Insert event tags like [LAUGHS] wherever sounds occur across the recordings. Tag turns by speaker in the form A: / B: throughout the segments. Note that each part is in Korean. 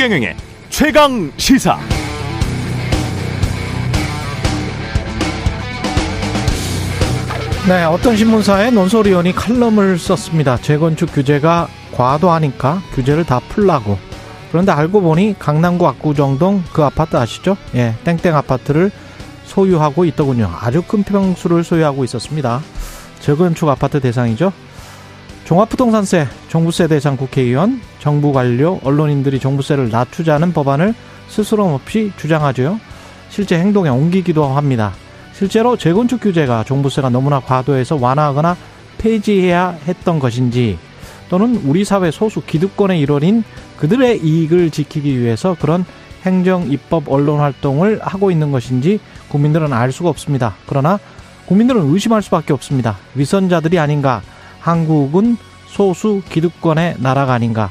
A: 최경영의 최강 시사.
B: 네, 어떤 신문사에 논설위원이 칼럼을 썼습니다. 재건축 규제가 과도하니까 규제를 다 풀라고. 그런데 알고 보니 강남구 압구정동 그 아파트 아시죠? 예, 땡땡 아파트를 소유하고 있더군요. 아주 큰 평수를 소유하고 있었습니다. 재건축 아파트 대상이죠. 종합부동산세, 종부세 대상 국회의원, 정부 관료, 언론인들이 종부세를 낮추자는 법안을 스스럼 없이 주장하죠. 실제 행동에 옮기기도 합니다. 실제로 재건축 규제가 종부세가 너무나 과도해서 완화하거나 폐지해야 했던 것인지 또는 우리 사회 소수 기득권의 일원인 그들의 이익을 지키기 위해서 그런 행정, 입법, 언론 활동을 하고 있는 것인지 국민들은 알 수가 없습니다. 그러나 국민들은 의심할 수밖에 없습니다. 위선자들이 아닌가, 한국은 소수 기득권의 나라가 아닌가.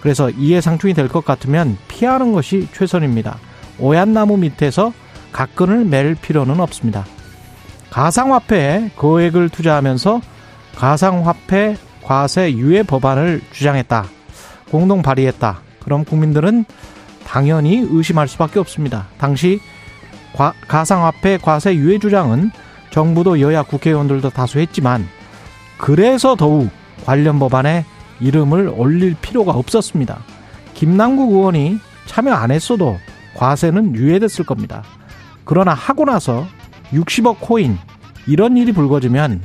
B: 그래서 이해 상충이 될 것 같으면 피하는 것이 최선입니다. 오얏나무 밑에서 각근을 맬 필요는 없습니다. 가상화폐에 거액을 투자하면서 가상화폐 과세 유예 법안을 주장했다. 공동 발의했다. 그럼 국민들은 당연히 의심할 수밖에 없습니다. 당시 과, 가상화폐 과세 유예 주장은 정부도 여야 국회의원들도 다수 했지만 그래서 더욱 관련 법안에 이름을 올릴 필요가 없었습니다. 김남국 의원이 참여 안 했어도 과세는 유예됐을 겁니다. 그러나 하고 나서 60억 코인 이런 일이 불거지면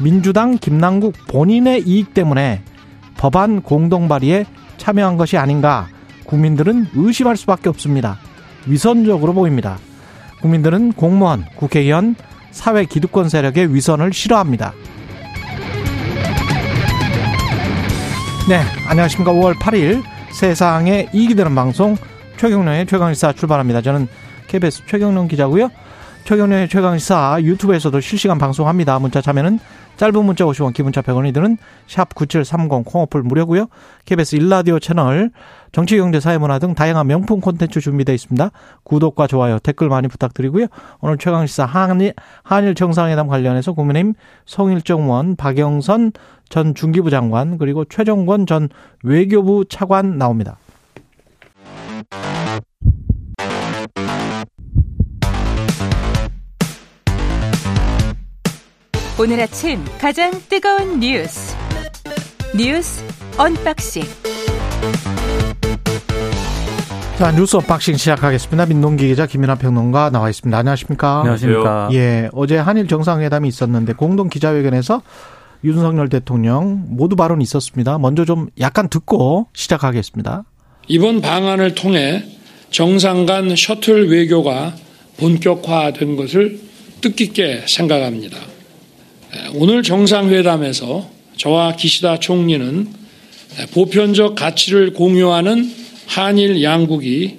B: 민주당 김남국 본인의 이익 때문에 법안 공동 발의에 참여한 것이 아닌가 국민들은 의심할 수밖에 없습니다. 위선적으로 보입니다. 국민들은 공무원, 국회의원, 사회 기득권 세력의 위선을 싫어합니다. 네, 안녕하십니까. 5월 8일 세상에 이익이 되는 방송 최경련의 최강시사 출발합니다. 저는 KBS 최경련 기자고요. 최경련의 최강시사 유튜브에서도 실시간 방송합니다. 문자 참여는 짧은 문자 50원, 기본차 100원이 드는 샵 9730 콩어플 무료고요. KBS 일라디오 채널 정치, 경제, 사회문화 등 다양한 명품 콘텐츠 준비되어 있습니다. 구독과 좋아요, 댓글 많이 부탁드리고요. 오늘 최강시사 한일, 한일 정상회담 관련해서 국민의힘 송일정원, 박영선 전 중기부 장관 그리고 최정권 전 외교부 차관 나옵니다.
C: 오늘 아침 가장 뜨거운 뉴스 뉴스 언박싱
B: 자 뉴스 언박싱 시작하겠습니다. 민동기 기자 김민아 평론가 나와 있습니다. 안녕하십니까?
D: 안녕하십니까?
B: 예, 어제 한일 정상회담이 있었는데 공동 기자회견에서 윤석열 대통령 모두 발언이 있었습니다. 먼저 좀 약간 듣고 시작하겠습니다.
E: 이번 방안을 통해 정상 간 셔틀 외교가 본격화된 것을 뜻깊게 생각합니다. 오늘 정상회담에서 저와 기시다 총리는 보편적 가치를 공유하는 한일 양국이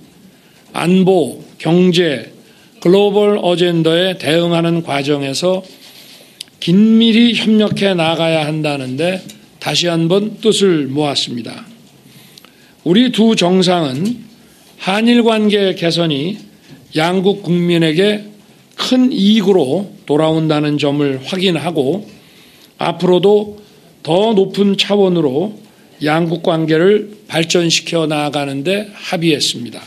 E: 안보, 경제, 글로벌 어젠더에 대응하는 과정에서 긴밀히 협력해 나가야 한다는데 다시 한번 뜻을 모았습니다. 우리 두 정상은 한일 관계 개선이 양국 국민에게 큰 이익으로 돌아온다는 점을 확인하고 앞으로도 더 높은 차원으로 양국 관계를 발전시켜 나아가는데 합의했습니다.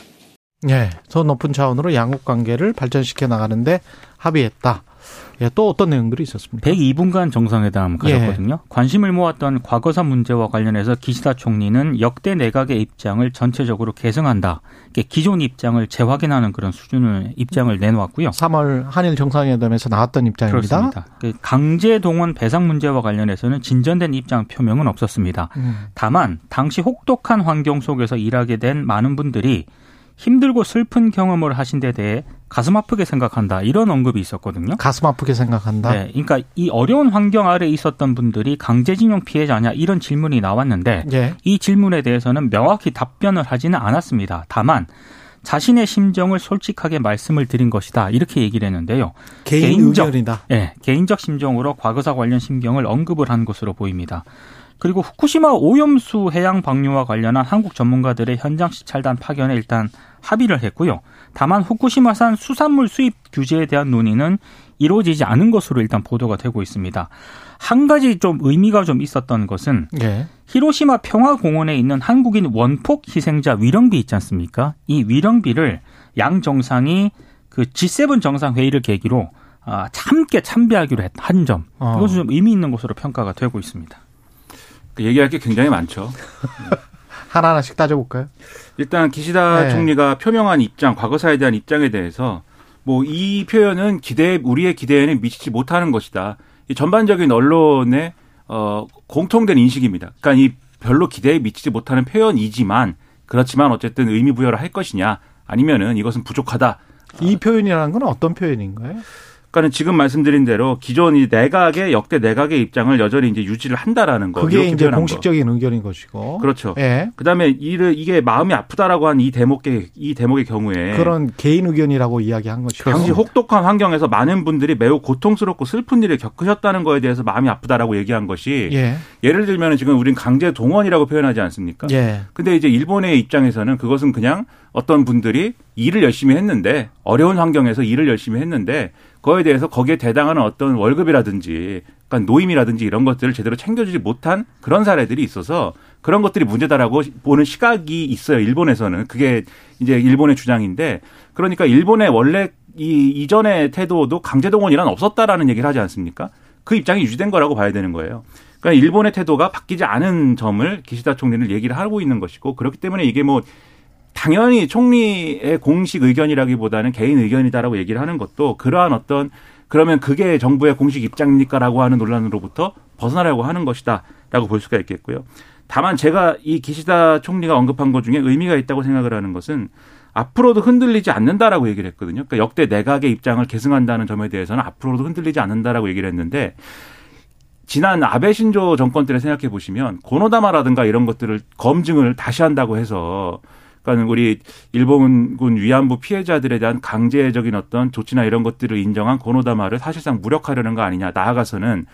B: 네, 더 높은 차원으로 양국 관계를 발전시켜 나가는데 합의했다. 예, 또 어떤 내용들이 있었습니까?
D: 102분간 정상회담 가졌거든요. 예. 관심을 모았던 과거사 문제와 관련해서 기시다 총리는 역대 내각의 입장을 전체적으로 개성한다. 기존 입장을 재확인하는 그런 수준의 입장을 내놓았고요.
B: 3월 한일 정상회담에서 나왔던 입장입니다.
D: 그렇습니다. 그 강제 동원 배상 문제와 관련해서는 진전된 입장 표명은 없었습니다. 음. 다만 당시 혹독한 환경 속에서 일하게 된 많은 분들이 힘들고 슬픈 경험을 하신 데 대해 가슴 아프게 생각한다 이런 언급이 있었거든요.
B: 가슴 아프게 생각한다.
D: 네, 그러니까 이 어려운 환경 아래 있었던 분들이 강제징용 피해자냐 이런 질문이 나왔는데 예. 이 질문에 대해서는 명확히 답변을 하지는 않았습니다. 다만 자신의 심정을 솔직하게 말씀을 드린 것이다 이렇게 얘기를 했는데요.
B: 개인 개인적, 의견이다.
D: 네, 개인적 심정으로 과거사 관련 심경을 언급을 한 것으로 보입니다. 그리고 후쿠시마 오염수 해양 방류와 관련한 한국 전문가들의 현장 시찰단 파견에 일단 합의를 했고요. 다만 후쿠시마산 수산물 수입 규제에 대한 논의는 이루어지지 않은 것으로 일단 보도가 되고 있습니다. 한 가지 좀 의미가 좀 있었던 것은 예. 히로시마 평화공원에 있는 한국인 원폭 희생자 위령비 있지 않습니까? 이 위령비를 양 정상이 그 G7 정상회의를 계기로 아, 함께 참배하기로 한 점. 어. 이것은 좀 의미 있는 것으로 평가가 되고 있습니다.
F: 그 얘기할 게 굉장히 많죠. [LAUGHS]
B: 하나하나씩 따져볼까요?
F: 일단 기시다 네. 총리가 표명한 입장, 과거사에 대한 입장에 대해서 뭐 이 표현은 기대 우리의 기대에는 미치지 못하는 것이다. 이 전반적인 언론의 어 공통된 인식입니다. 그러니까 이 별로 기대에 미치지 못하는 표현이지만 그렇지만 어쨌든 의미 부여를 할 것이냐 아니면은 이것은 부족하다.
B: 이 표현이라는 건 어떤 표현인가요?
F: 그러니까 지금 말씀드린 대로 기존 이 내각의 역대 내각의 입장을 여전히 이제 유지를 한다라는 거.
B: 그게 이제 공식적인 거. 의견인 것이고.
F: 그렇죠. 예. 그다음에 이를 이게 마음이 아프다라고 한 이 대목의 이 대목의 경우에
B: 그런 개인 의견이라고 이야기한 것이고.
F: 당시 혹독한 환경에서 많은 분들이 매우 고통스럽고 슬픈 일을 겪으셨다는 거에 대해서 마음이 아프다라고 얘기한 것이 예. 예를 들면 지금 우린 강제 동원이라고 표현하지 않습니까? 예. 근데 이제 일본의 입장에서는 그것은 그냥 어떤 분들이 일을 열심히 했는데 어려운 환경에서 일을 열심히 했는데 그 거에 대해서 거기에 대당하는 어떤 월급이라든지 그러니까 노임이라든지 이런 것들을 제대로 챙겨주지 못한 그런 사례들이 있어서 그런 것들이 문제다라고 보는 시각이 있어요. 일본에서는 그게 이제 일본의 주장인데 그러니까 일본의 원래 이 이전의 태도도 강제동원이란 없었다라는 얘기를 하지 않습니까? 그 입장이 유지된 거라고 봐야 되는 거예요. 그러니까 일본의 태도가 바뀌지 않은 점을 기시다 총리는 얘기를 하고 있는 것이고 그렇기 때문에 이게 뭐 당연히 총리의 공식 의견이라기보다는 개인 의견이다라고 얘기를 하는 것도 그러한 어떤 그러면 그게 정부의 공식 입장입니까라고 하는 논란으로부터 벗어나려고 하는 것이다라고 볼 수가 있겠고요. 다만 제가 이 기시다 총리가 언급한 것 중에 의미가 있다고 생각을 하는 것은 앞으로도 흔들리지 않는다라고 얘기를 했거든요. 그러니까 역대 내각의 입장을 계승한다는 점에 대해서는 앞으로도 흔들리지 않는다라고 얘기를 했는데 지난 아베 신조 정권 때를 생각해 보시면 고노다마라든가 이런 것들을 검증을 다시 한다고 해서 그러니까 우리 일본군 위안부 피해자들에 대한 강제적인 어떤 조치나 이런 것들을 인정한 고노다마를 사실상 무력화하려는 거 아니냐. 나아가서는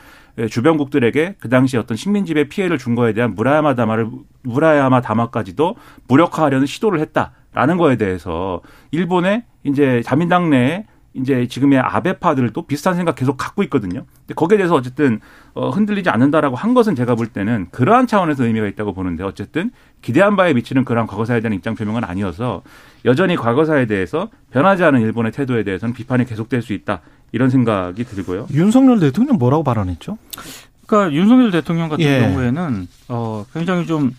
F: 주변국들에게 그 당시 어떤 식민지배 피해를 준 거에 대한 무라야마 다마를 무라야마 다마까지도 무력화하려는 시도를 했다라는 거에 대해서 일본의 이제 자민당 내에 이제 지금의 아베파들도 비슷한 생각 계속 갖고 있거든요. 근데 거기에 대해서 어쨌든 어 흔들리지 않는다라고 한 것은 제가 볼 때는 그러한 차원에서 의미가 있다고 보는데 어쨌든 기대한 바에 미치는 그러한 과거사에 대한 입장 표명은 아니어서 여전히 과거사에 대해서 변하지 않은 일본의 태도에 대해서는 비판이 계속될 수 있다 이런 생각이 들고요.
B: 윤석열 대통령 뭐라고 발언했죠?
D: 그러니까 윤석열 대통령 같은 예. 경우에는 어 굉장히 좀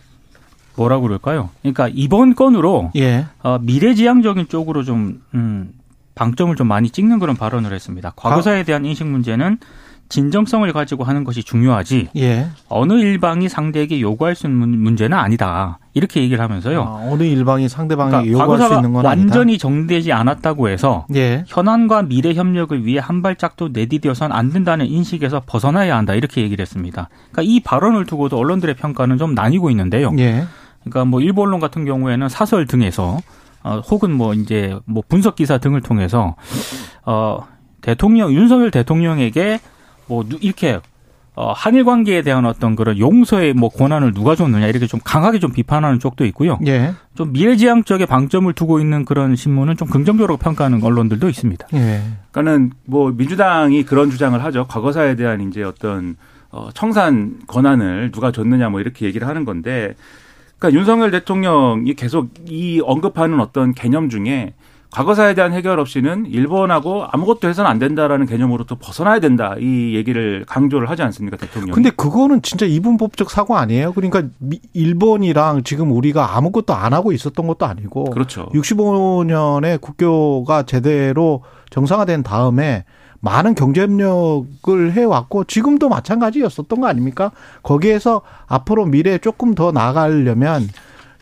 D: 뭐라고 그럴까요? 그러니까 이번 건으로 예. 어, 미래지향적인 쪽으로 좀 음, 방점을 좀 많이 찍는 그런 발언을 했습니다. 과거사에 대한 인식 문제는 진정성을 가지고 하는 것이 중요하지 예. 어느 일방이 상대에게 요구할 수 있는 문제는 아니다. 이렇게 얘기를 하면서요.
B: 아, 어느 일방이 상대방에게 그러니까 요구할 수 있는 건
D: 완전히 정되지 않았다고 해서 예. 현안과 미래 협력을 위해 한 발짝도 내디뎌선 안 된다는 인식에서 벗어나야 한다. 이렇게 얘기를 했습니다. 그러니까 이 발언을 두고도 언론들의 평가는 좀 나뉘고 있는데요. 예. 그러니까 뭐 일본 언론 같은 경우에는 사설 등에서 어, 혹은 뭐 이제 뭐 분석 기사 등을 통해서 어 대통령 윤석열 대통령에게 뭐 이렇게 어, 한일 관계에 대한 어떤 그런 용서의 뭐 권한을 누가 줬느냐 이렇게 좀 강하게 좀 비판하는 쪽도 있고요. 예. 좀 미래지향적인 방점을 두고 있는 그런 신문은 좀 긍정적으로 평가하는 언론들도 있습니다. 예.
F: 그러니까는 뭐 민주당이 그런 주장을 하죠. 과거사에 대한 이제 어떤 어, 청산 권한을 누가 줬느냐 뭐 이렇게 얘기를 하는 건데 그러니까 윤석열 대통령이 계속 이 언급하는 어떤 개념 중에 과거사에 대한 해결 없이는 일본하고 아무것도 해서는 안 된다라는 개념으로부터 벗어나야 된다. 이 얘기를 강조를 하지 않습니까, 대통령?
B: 근데 그거는 진짜 이분법적 사고 아니에요? 그러니까 일본이랑 지금 우리가 아무것도 안 하고 있었던 것도 아니고
F: 그렇죠.
B: 65년에 국교가 제대로 정상화된 다음에 많은 경제협력을 해왔고 지금도 마찬가지였었던 거 아닙니까? 거기에서 앞으로 미래에 조금 더 나가려면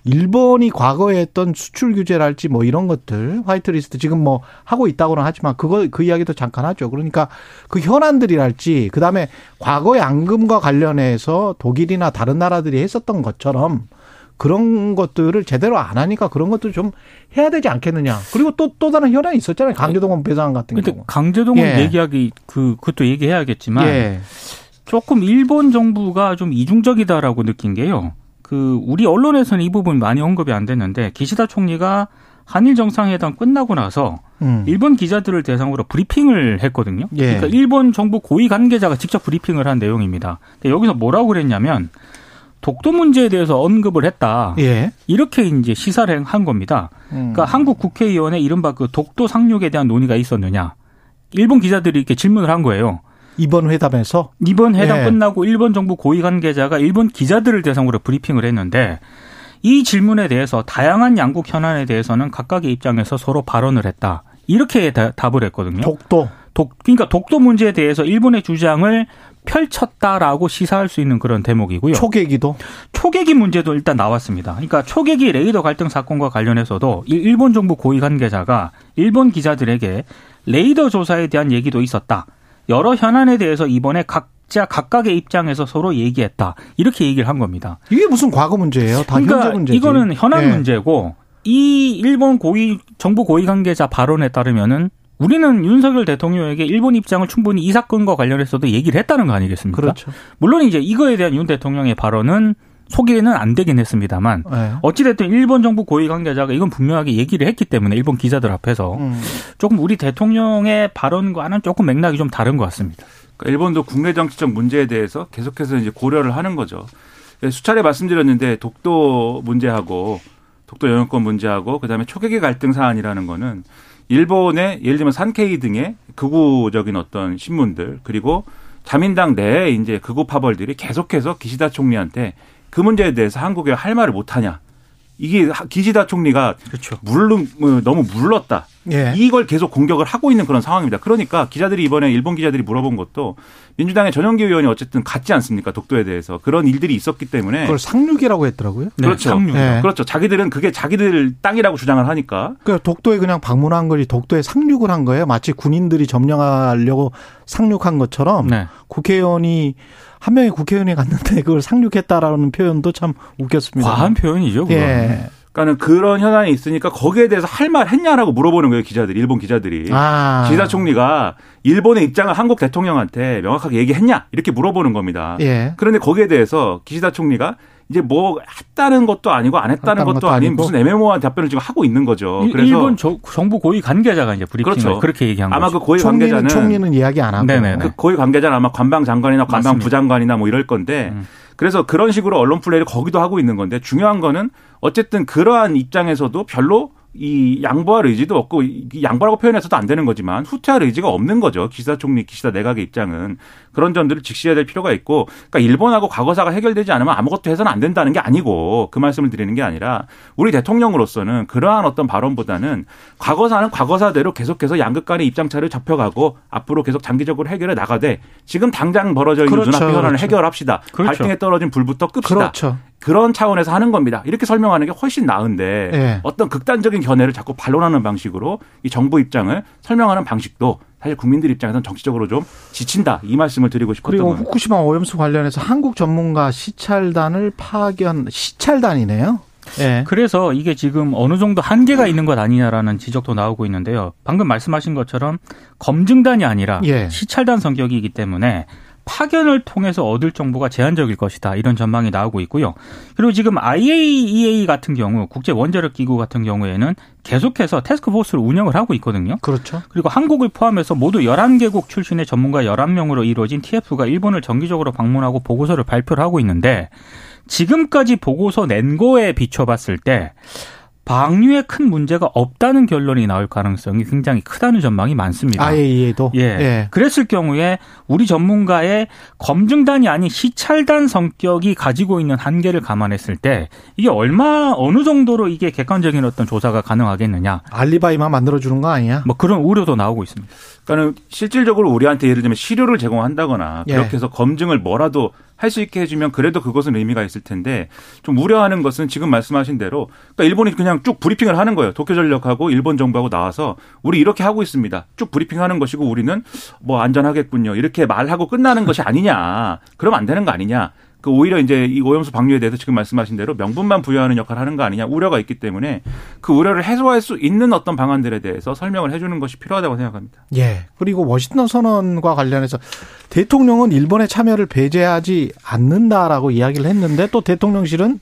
B: 일본이 과거에 했던 수출 규제랄지 뭐 이런 것들 화이트리스트 지금 뭐 하고 있다고는 하지만 그거 그 이야기도 잠깐 하죠. 그러니까 그 현안들이랄지 그다음에 과거의 앙금과 관련해서 독일이나 다른 나라들이 했었던 것처럼 그런 것들을 제대로 안 하니까 그런 것들 좀 해야 되지 않겠느냐. 그리고 또, 또 다른 현안이 있었잖아요. 강제동원 배상 같은
D: 경우. 강제동원 예. 얘기하기, 그, 그것도 얘기해야겠지만. 예. 조금 일본 정부가 좀 이중적이다라고 느낀 게요. 그 우리 언론에서는 이 부분 많이 언급이 안 됐는데 기시다 총리가 한일 정상회담 끝나고 나서 음. 일본 기자들을 대상으로 브리핑을 했거든요. 예. 그러니까 일본 정부 고위 관계자가 직접 브리핑을 한 내용입니다. 여기서 뭐라고 그랬냐면 독도 문제에 대해서 언급을 했다. 예. 이렇게 이제 시사를 한 겁니다. 음. 그러니까 한국 국회의원의 이른바 그 독도 상륙에 대한 논의가 있었느냐. 일본 기자들이 이렇게 질문을 한 거예요.
B: 이번 회담에서
D: 이번 회담 예. 끝나고 일본 정부 고위 관계자가 일본 기자들을 대상으로 브리핑을 했는데 이 질문에 대해서 다양한 양국 현안에 대해서는 각각의 입장에서 서로 발언을 했다. 이렇게 다, 답을 했거든요.
B: 독도.
D: 독, 그러니까 독도 문제에 대해서 일본의 주장을 펼쳤다라고 시사할 수 있는 그런 대목이고요.
B: 초계기도
D: 초계기 문제도 일단 나왔습니다. 그러니까 초계기 레이더 갈등 사건과 관련해서도 일본 정부 고위 관계자가 일본 기자들에게 레이더 조사에 대한 얘기도 있었다. 여러 현안에 대해서 이번에 각자 각각의 입장에서 서로 얘기했다. 이렇게 얘기를 한 겁니다.
B: 이게 무슨 과거 문제예요? 다 그러니까 현재 문제지.
D: 이거는 현안 네. 문제고 이 일본 고위 정부 고위 관계자 발언에 따르면은 우리는 윤석열 대통령에게 일본 입장을 충분히 이 사건과 관련해서도 얘기를 했다는 거 아니겠습니까?
B: 그렇죠.
D: 물론 이제 이거에 대한 윤 대통령의 발언은 소개는 안 되긴 했습니다만 네. 어찌됐든 일본 정부 고위 관계자가 이건 분명하게 얘기를 했기 때문에 일본 기자들 앞에서 음. 조금 우리 대통령의 발언과는 조금 맥락이 좀 다른 것 같습니다.
F: 그러니까 일본도 국내 정치적 문제에 대해서 계속해서 이제 고려를 하는 거죠. 수차례 말씀드렸는데 독도 문제하고 독도 영유권 문제하고 그다음에 초계기 갈등 사안이라는 거는 일본의 예를 들면 산케이 등의 극우적인 어떤 신문들 그리고 자민당 내에 이제 극우 파벌들이 계속해서 기시다 총리한테 그 문제에 대해서 한국에 할 말을 못 하냐. 이게 기시다 총리가 그렇죠. 물른 뭐 너무 물렀다. 예. 이걸 계속 공격을 하고 있는 그런 상황입니다. 그러니까 기자들이 이번에 일본 기자들이 물어본 것도 민주당의 전영기 의원이 어쨌든 같지 않습니까? 독도에 대해서 그런 일들이 있었기 때문에
B: 그걸 상륙이라고 했더라고요.
F: 네, 그렇죠. 상륙. 네. 그렇죠. 자기들은 그게 자기들 땅이라고 주장을 하니까.
B: 그 독도에 그냥 방문한 거지 독도에 상륙을 한 거예요. 마치 군인들이 점령하려고 상륙한 것처럼 네. 국회의원이 한 명의 국회의원이 갔는데 그걸 상륙했다라는 표현도 참 웃겼습니다.
D: 과한 표현이죠. 그건. 예.
F: 그러니까는 그런 현안이 있으니까 거기에 대해서 할 말 했냐라고 물어보는 거예요 기자들이 일본 기자들이 아. 기사 총리가 일본의 입장을 한국 대통령한테 명확하게 얘기했냐 이렇게 물어보는 겁니다. 예. 그런데 거기에 대해서 기시다 총리가 이제 뭐 했다는 것도 아니고 안 했다는 것도, 것도 아닌 무슨 애매모호한 답변을 지금 하고 있는 거죠.
D: 그래서 일본 정부 고위 관계자가 이제 브리핑을 그렇죠. 그렇게 얘기한
F: 아마
D: 거죠.
F: 그 고위 총리는, 관계자는
B: 총리는 이야기 안 하고
F: 그 고위 관계자는 아마 관방 장관이나 관방 맞습니다. 부장관이나 뭐 이럴 건데 음. 그래서 그런 식으로 언론 플레이를 거기도 하고 있는 건데 중요한 거는 어쨌든 그러한 입장에서도 별로 이 양보할 의지도 없고 양보라고 표현해서도 안 되는 거지만 후퇴할 의지가 없는 거죠. 기시다 총리, 기시다 내각의 입장은 그런 점들을 직시해야 될 필요가 있고, 그러니까 일본하고 과거사가 해결되지 않으면 아무것도 해서는 안 된다는 게 아니고 그 말씀을 드리는 게 아니라 우리 대통령으로서는 그러한 어떤 발언보다는 과거사는 과거사대로 계속해서 양극 간의 입장차를 잡혀가고 앞으로 계속 장기적으로 해결해 나가되 지금 당장 벌어져 있는 그렇죠, 눈앞의 현안을 그렇죠. 해결합시다. 그렇죠. 발등에 떨어진 불부터 끕시다. 그런 차원에서 하는 겁니다. 이렇게 설명하는 게 훨씬 나은데 네. 어떤 극단적인 견해를 자꾸 반론하는 방식으로 이 정부 입장을 설명하는 방식도 사실 국민들 입장에서는 정치적으로 좀 지친다 이 말씀을 드리고 싶었던
B: 그리고 겁니다. 후쿠시마 오염수 관련해서 한국 전문가 시찰단을 파견 시찰단이네요.
D: 네. 그래서 이게 지금 어느 정도 한계가 있는 것 아니냐라는 지적도 나오고 있는데요. 방금 말씀하신 것처럼 검증단이 아니라 예. 시찰단 성격이기 때문에 파견을 통해서 얻을 정보가 제한적일 것이다. 이런 전망이 나오고 있고요. 그리고 지금 IAEA 같은 경우 국제 원자력 기구 같은 경우에는 계속해서 테스크포스를 운영을 하고 있거든요.
B: 그렇죠.
D: 그리고 한국을 포함해서 모두 11개국 출신의 전문가 11명으로 이루어진 TF가 일본을 정기적으로 방문하고 보고서를 발표를 하고 있는데 지금까지 보고서 낸 거에 비춰봤을 때 방류에 큰 문제가 없다는 결론이 나올 가능성이 굉장히 크다는 전망이 많습니다.
B: IAEA도?
D: 예. 예. 그랬을 경우에 우리 전문가의 검증단이 아닌 시찰단 성격이 가지고 있는 한계를 감안했을 때 이게 얼마, 어느 정도로 이게 객관적인 어떤 조사가 가능하겠느냐.
B: 알리바이만 만들어 주는 거 아니야?
D: 뭐 그런 우려도 나오고 있습니다.
F: 그러니까는 실질적으로 우리한테 예를 들면 시료를 제공한다거나 예. 그렇게 해서 검증을 뭐라도 할 수 있게 해주면 그래도 그것은 의미가 있을 텐데 좀 우려하는 것은 지금 말씀하신 대로 그러니까 일본이 그냥 쭉 브리핑을 하는 거예요. 도쿄전력하고 일본 정부하고 나와서 우리 이렇게 하고 있습니다. 쭉 브리핑하는 것이고 우리는 뭐 안전하겠군요. 이렇게 말하고 끝나는 것이 아니냐. 그러면 안 되는 거 아니냐. 그 오히려 이제 이 오염수 방류에 대해서 지금 말씀하신 대로 명분만 부여하는 역할을 하는 거 아니냐 우려가 있기 때문에 그 우려를 해소할 수 있는 어떤 방안들에 대해서 설명을 해주는 것이 필요하다고 생각합니다.
B: 예. 그리고 워싱턴 선언과 관련해서 대통령은 일본의 참여를 배제하지 않는다라고 이야기를 했는데 또 대통령실은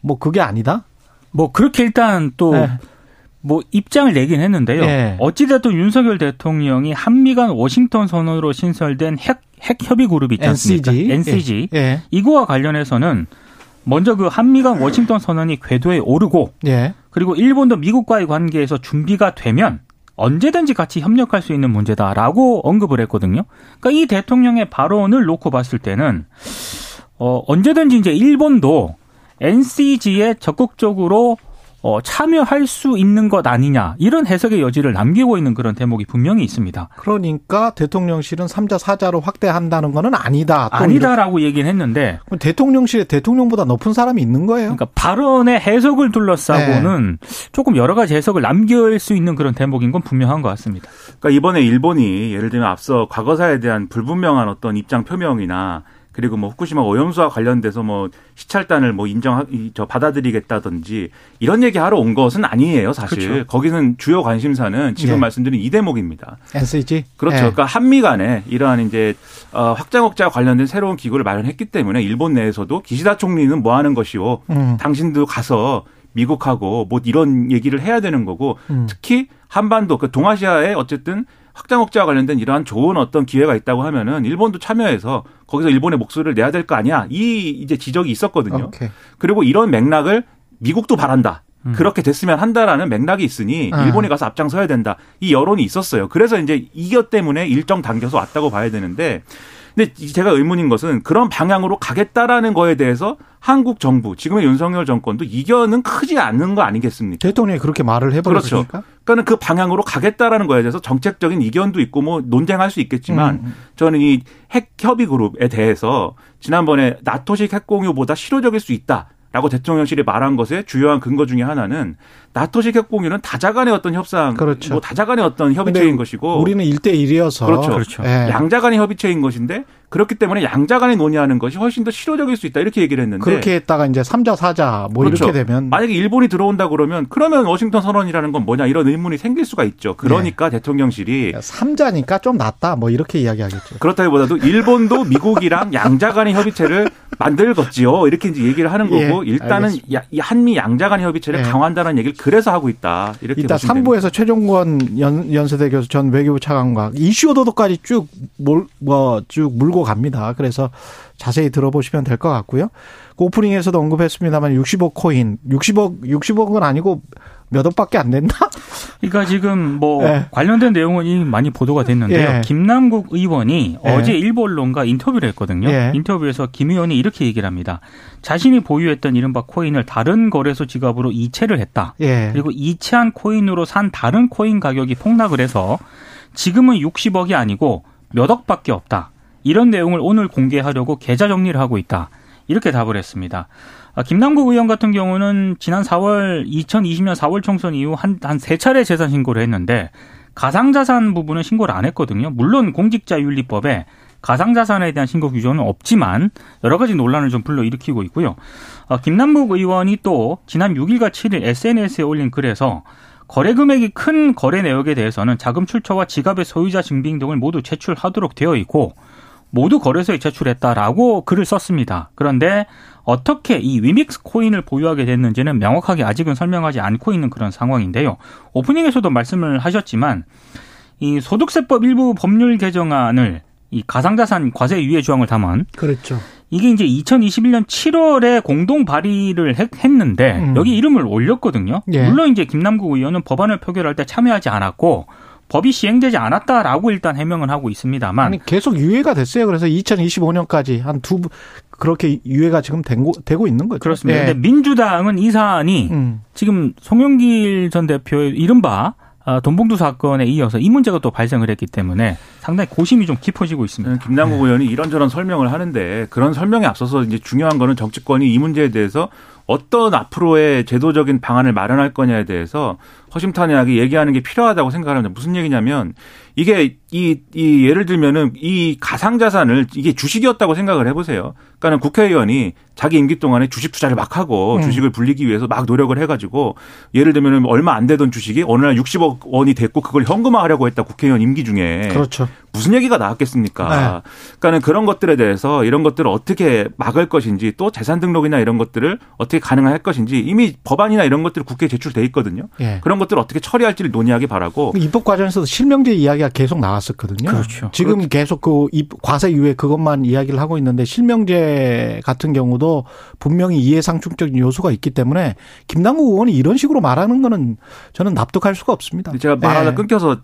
B: 뭐 그게 아니다?
D: 뭐 그렇게 일단 또 네. 뭐 입장을 내긴 했는데요. 네. 어찌됐든 윤석열 대통령이 한미 간 워싱턴 선언으로 신설된 핵, 핵 협의 그룹 있지 않습니까? NCG. NCG. 네. 이거와 관련해서는 먼저 그 한미 간 워싱턴 선언이 궤도에 오르고 예. 그리고 일본도 미국과의 관계에서 준비가 되면 언제든지 같이 협력할 수 있는 문제다라고 언급을 했거든요. 그러니까 이 대통령의 발언을 놓고 봤을 때는 어 언제든지 이제 일본도 NCG에 적극적으로 어, 참여할 수 있는 것 아니냐 이런 해석의 여지를 남기고 있는 그런 대목이 분명히 있습니다.
B: 그러니까 대통령실은 3자 4자로 확대한다는 것은 아니다.
D: 아니다라고 이렇게. 얘기는 했는데
B: 대통령실에 대통령보다 높은 사람이 있는 거예요.
D: 그러니까 발언의 해석을 둘러싸고는 네. 조금 여러 가지 해석을 남길 수 있는 그런 대목인 건 분명한 것 같습니다.
F: 그러니까 이번에 일본이 예를 들면 앞서 과거사에 대한 불분명한 어떤 입장 표명이나 그리고 뭐 후쿠시마 오염수와 관련돼서 뭐 시찰단을 뭐 인정 저 받아들이겠다든지 이런 얘기 하러 온 것은 아니에요, 사실. 그렇죠. 거기는 주요 관심사는 지금 네. 말씀드린 이 대목입니다.
B: NCG.
F: 그렇죠. 네. 그러니까 한미 간에 이러한 이제 어 확장 억제와 관련된 새로운 기구를 마련했기 때문에 일본 내에서도 기시다 총리는 뭐 하는 것이오. 음. 당신도 가서 미국하고 뭐 이런 얘기를 해야 되는 거고 음. 특히 한반도 그 동아시아에 어쨌든 확장 억제와 관련된 이러한 좋은 어떤 기회가 있다고 하면은 일본도 참여해서 거기서 일본의 목소리를 내야 될 거 아니야. 이 이제 지적이 있었거든요. 오케이. 그리고 이런 맥락을 미국도 바란다. 음. 그렇게 됐으면 한다라는 맥락이 있으니 아. 일본이 가서 앞장서야 된다. 이 여론이 있었어요. 그래서 이제 이것 때문에 일정 당겨서 왔다고 봐야 되는데 근데 제가 의문인 것은 그런 방향으로 가겠다라는 거에 대해서 한국 정부 지금의 윤석열 정권도 이견은 크지 않는 거 아니겠습니까?
B: 대통령이 그렇게 말을 해버렸으니까.
F: 그렇죠. 그러니까 그 방향으로 가겠다라는 거에 대해서 정책적인 이견도 있고 뭐 논쟁할 수 있겠지만 음. 음. 저는 이 핵 협의 그룹에 대해서 지난번에 나토식 핵 공유보다 실효적일 수 있다. 라고 대통령실이 말한 것의 주요한 근거 중의 하나는 나토식 핵공유는 다자 간의 어떤 협상, 그렇죠. 뭐 다자 간의 어떤 협의체인 것이고
B: 우리는 1대 1이어서
F: 그렇죠. 그렇죠. 예. 양자 간의 협의체인 것인데 그렇기 때문에 양자 간에 논의하는 것이 훨씬 더 실효적일 수 있다 이렇게 얘기를 했는데
B: 그렇게 했다가 이제 3자 4자 뭐 그렇죠. 이렇게 되면
F: 만약에 일본이 들어온다 그러면 그러면 워싱턴 선언이라는 건 뭐냐 이런 의문이 생길 수가 있죠. 그러니까 네. 대통령실이
B: 3자니까 좀 낫다 뭐 이렇게 이야기하겠죠.
F: 그렇다기보다도 일본도 [LAUGHS] 미국이랑 양자 간의 협의체를 만들겠지요. 이렇게 이제 얘기를 하는 거고 예, 일단은 야, 한미 양자 간의 협의체를 예. 강화한다는 얘기를 그래서 하고 있다. 이렇게
B: 이따 3부에서 최종권 연, 연세대 교수 전 외교부 차관과 이슈 오도도까지 쭉뭐쭉 물고 갑니다. 그래서 자세히 들어보시면 될 것 같고요. 그 오프닝에서도 언급했습니다만 60억 코인, 60억 60억은 아니고 몇 억밖에 안 된다?
D: 그러니까 지금 뭐 네. 관련된 내용은 이미 많이 보도가 됐는데요. 예. 김남국 의원이 예. 어제 일부 언론과 인터뷰를 했거든요. 예. 인터뷰에서 김 의원이 이렇게 얘기를 합니다. 자신이 보유했던 이른바 코인을 다른 거래소 지갑으로 이체를 했다. 예. 그리고 이체한 코인으로 산 다른 코인 가격이 폭락을 해서 지금은 60억이 아니고 몇 억밖에 없다. 이런 내용을 오늘 공개하려고 계좌 정리를 하고 있다. 이렇게 답을 했습니다. 아, 김남국 의원 같은 경우는 지난 4월 2020년 4월 총선 이후 한한세 차례 재산 신고를 했는데 가상자산 부분은 신고를 안 했거든요. 물론 공직자윤리법에 가상자산에 대한 신고 규정은 없지만 여러 가지 논란을 좀 불러일으키고 있고요. 아, 김남국 의원이 또 지난 6일과 7일 SNS에 올린 글에서 거래 금액이 큰 거래 내역에 대해서는 자금 출처와 지갑의 소유자 증빙 등을 모두 제출하도록 되어 있고 모두 거래소에 제출했다라고 글을 썼습니다. 그런데 어떻게 이 위믹스 코인을 보유하게 됐는지는 명확하게 아직은 설명하지 않고 있는 그런 상황인데요. 오프닝에서도 말씀을 하셨지만 이 소득세법 일부 법률 개정안을 이 가상자산 과세 유예 조항을 담은
B: 그렇죠.
D: 이게 이제 2021년 7월에 공동 발의를 했는데 음. 여기 이름을 올렸거든요. 예. 물론 이제 김남국 의원은 법안을 표결할 때 참여하지 않았고 법이 시행되지 않았다라고 일단 해명을 하고 있습니다만
B: 아니 계속 유예가 됐어요. 그래서 2025년까지 한 두 그렇게 유예가 지금 되고, 되고 있는 거죠.
D: 그렇습니다. 네. 근데 민주당은 이 사안이 음. 지금 송영길 전 대표의 이른바 아, 돈봉투 사건에 이어서 이 문제가 또 발생을 했기 때문에 상당히 고심이 좀 깊어지고 있습니다.
F: 네, 김남국 네. 의원이 이런저런 설명을 하는데 그런 설명에 앞서서 이제 중요한 거는 정치권이 이 문제에 대해서 어떤 앞으로의 제도적인 방안을 마련할 거냐에 대해서 허심탄회하게 얘기하는 게 필요하다고 생각합니다. 무슨 얘기냐면 이게 이, 이 예를 들면은 이 가상자산을 이게 주식이었다고 생각을 해보세요. 그러니까는 국회의원이 자기 임기 동안에 주식 투자를 막 하고 음. 주식을 불리기 위해서 막 노력을 해가지고 예를 들면은 얼마 안 되던 주식이 어느 날 60억 원이 됐고 그걸 현금화하려고 했다 국회의원 임기 중에.
B: 그렇죠.
F: 무슨 얘기가 나왔겠습니까? 네. 그러니까는 그런 것들에 대해서 이런 것들을 어떻게 막을 것인지 또 재산 등록이나 이런 것들을 어떻게 가능할 것인지 이미 법안이나 이런 것들이 국회에 제출돼 있거든요. 네. 그런 것들을 어떻게 처리할지를 논의하기 바라고.
B: 입법 과정에서도 실명제 이야기가 계속 나왔었거든요. 그렇죠. 지금 그렇죠. 계속 그 과세 이후에 그것만 이야기를 하고 있는데 실명제 같은 경우도 분명히 이해상충적인 요소가 있기 때문에 김남국 의원이 이런 식으로 말하는 거는 저는 납득할 수가 없습니다.
F: 제가 말하다 네. 끊겨서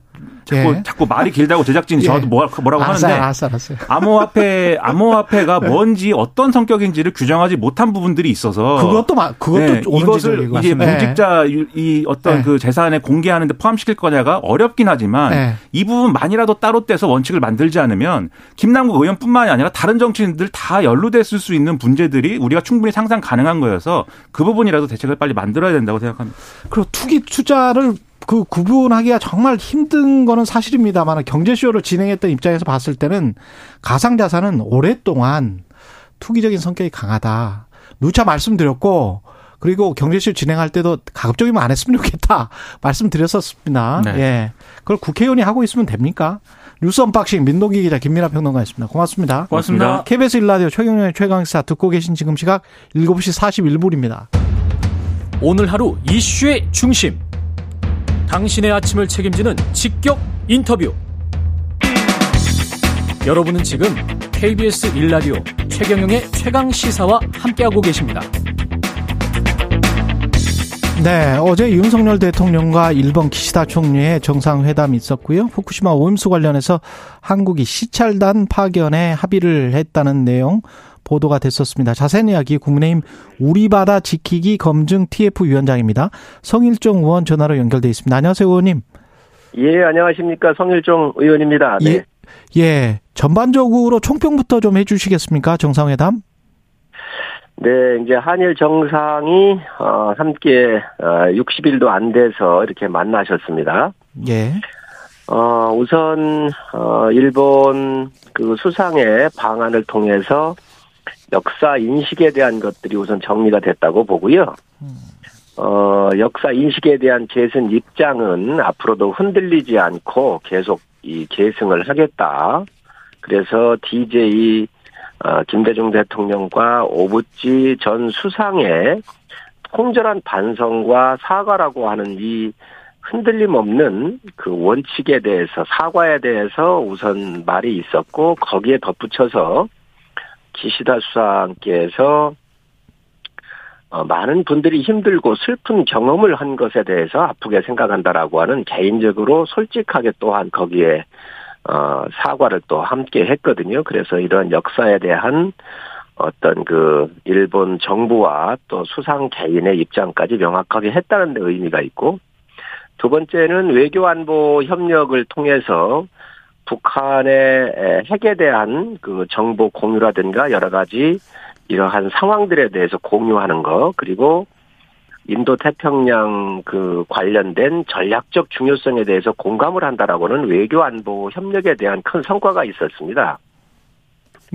F: 자꾸 예. 자꾸 말이 길다고 제작진이 [LAUGHS] 예. 저도 뭐, 뭐라고 알았어요, 하는데 알았어, 알았어. 암호화폐 [LAUGHS] 암호화폐가 네. 뭔지 어떤 성격인지를 규정하지 못한 부분들이 있어서
B: 그것도 그것도 네,
F: 이것을 이제 무직자 이 어떤 네. 그 재산에 공개하는데 포함시킬 거냐가 어렵긴 하지만 네. 이 부분만이라도 따로 떼서 원칙을 만들지 않으면 김남국 의원뿐만이 아니라 다른 정치인들 다 연루됐을 수 있는 문제들이 우리가 충분히 상상 가능한 거여서 그 부분이라도 대책을 빨리 만들어야 된다고 생각합니다.
B: 그리고 투기 투자를 그 구분하기가 정말 힘든 거는 사실입니다만 경제쇼를 진행했던 입장에서 봤을 때는 가상자산은 오랫동안 투기적인 성격이 강하다. 누차 말씀드렸고 그리고 경제쇼 진행할 때도 가급적이면 안 했으면 좋겠다 [LAUGHS] 말씀드렸었습니다. 네. 예. 그걸 국회의원이 하고 있으면 됩니까? 뉴스 언박싱 민동기 기자 김민아 평론가였습니다. 고맙습니다.
D: 고맙습니다.
B: KBS 일라디오 최경영의 최강시사 듣고 계신 지금 시각 7시 41분입니다.
A: 오늘 하루 이슈의 중심. 당신의 아침을 책임지는 직격 인터뷰. 여러분은 지금 KBS 일라디오 최경영의 최강 시사와 함께하고 계십니다.
B: 네, 어제 윤석열 대통령과 일본 기시다 총리의 정상회담이 있었고요. 후쿠시마 오염수 관련해서 한국이 시찰단 파견에 합의를 했다는 내용 보도가 됐었습니다. 자세한 이야기 국민의힘 우리 바다 지키기 검증 TF 위원장입니다. 성일종 의원 전화로 연결돼 있습니다. 안녕하세요, 의원님.
G: 예, 안녕하십니까. 성일종 의원입니다.
B: 네. 예, 예. 전반적으로 총평부터 좀 해주시겠습니까? 정상회담?
G: 네, 이제 한일 정상이 어 함께 어 60일도 안 돼서 이렇게 만나셨습니다.
B: 예.
G: 어 우선 어 일본 그 수상의 방안을 통해서 역사 인식에 대한 것들이 우선 정리가 됐다고 보고요. 어, 역사 인식에 대한 계승 입장은 앞으로도 흔들리지 않고 계속 이 계승을 하겠다. 그래서 DJ 어, 김대중 대통령과 오부지 전 수상의 통절한 반성과 사과라고 하는 이 흔들림 없는 그 원칙에 대해서 사과에 대해서 우선 말이 있었고 거기에 덧붙여서 기시다 수상께서 어, 많은 분들이 힘들고 슬픈 경험을 한 것에 대해서 아프게 생각한다라고 하는 개인적으로 솔직하게 또한 거기에 어, 사과를 또 함께 했거든요. 그래서 이런 역사에 대한 어떤 그 일본 정부와 또 수상 개인의 입장까지 명확하게 했다는 데 의미가 있고 두 번째는 외교 안보 협력을 통해서 북한의 핵에 대한 그 정보 공유라든가 여러 가지 이러한 상황들에 대해서 공유하는 거 그리고 인도 태평양 그 관련된 전략적 중요성에 대해서 공감을 한다라고는 외교 안보 협력에 대한 큰 성과가 있었습니다.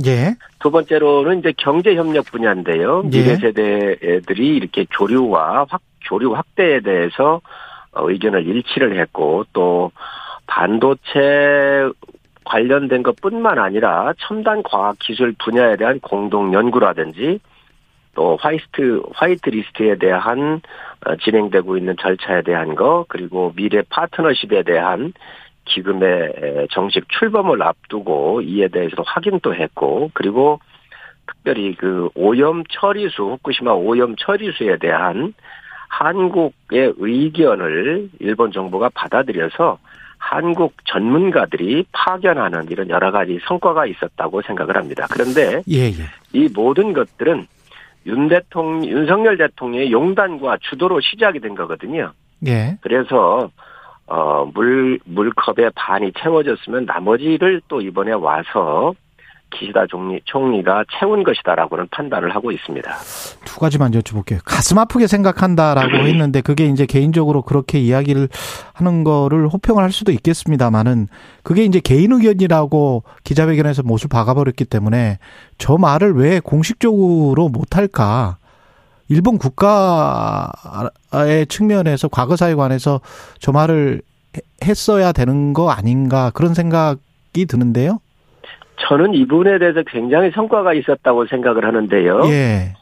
B: 예.
G: 두 번째로는 이제 경제 협력 분야인데요. 예. 미래 세대들이 이렇게 교류와 확 교류 확대에 대해서 의견을 일치를 했고 또 반도체 관련된 것뿐만 아니라 첨단 과학 기술 분야에 대한 공동 연구라든지 또 화이트 화이트 리스트에 대한 어, 진행되고 있는 절차에 대한 거 그리고 미래 파트너십에 대한 기금의 정식 출범을 앞두고 이에 대해서도 확인도 했고 그리고 특별히 그 오염 처리수 후쿠시마 오염 처리수에 대한 한국의 의견을 일본 정부가 받아들여서 한국 전문가들이 파견하는 이런 여러 가지 성과가 있었다고 생각을 합니다. 그런데 예, 예. 이 모든 것들은 윤 대통령, 윤석열 대통령의 용단과 주도로 시작이 된 거거든요.
B: 예.
G: 그래서 어, 물, 물컵에 반이 채워졌으면 나머지를 또 이번에 와서 기시다 총리, 총리가 채운 것이다라고는 판단을 하고 있습니다.
B: 두 가지만 여쭤볼게요. 가슴 아프게 생각한다라고 [CLEARS THROAT] 했는데 그게 이제 개인적으로 그렇게 이야기를 하는 거를 호평을 할 수도 있겠습니다만은 그게 이제 개인 의견이라고 기자회견에서 못을 박아버렸기 때문에 저 말을 왜 공식적으로 못할까? 일본 국가의 측면에서 과거사에 관해서 저 말을 했어야 되는 거 아닌가 그런 생각 생각이 드는데요.
G: 저는 이분에 대해서 굉장히 성과가 있었다고 생각을 하는데요. 예.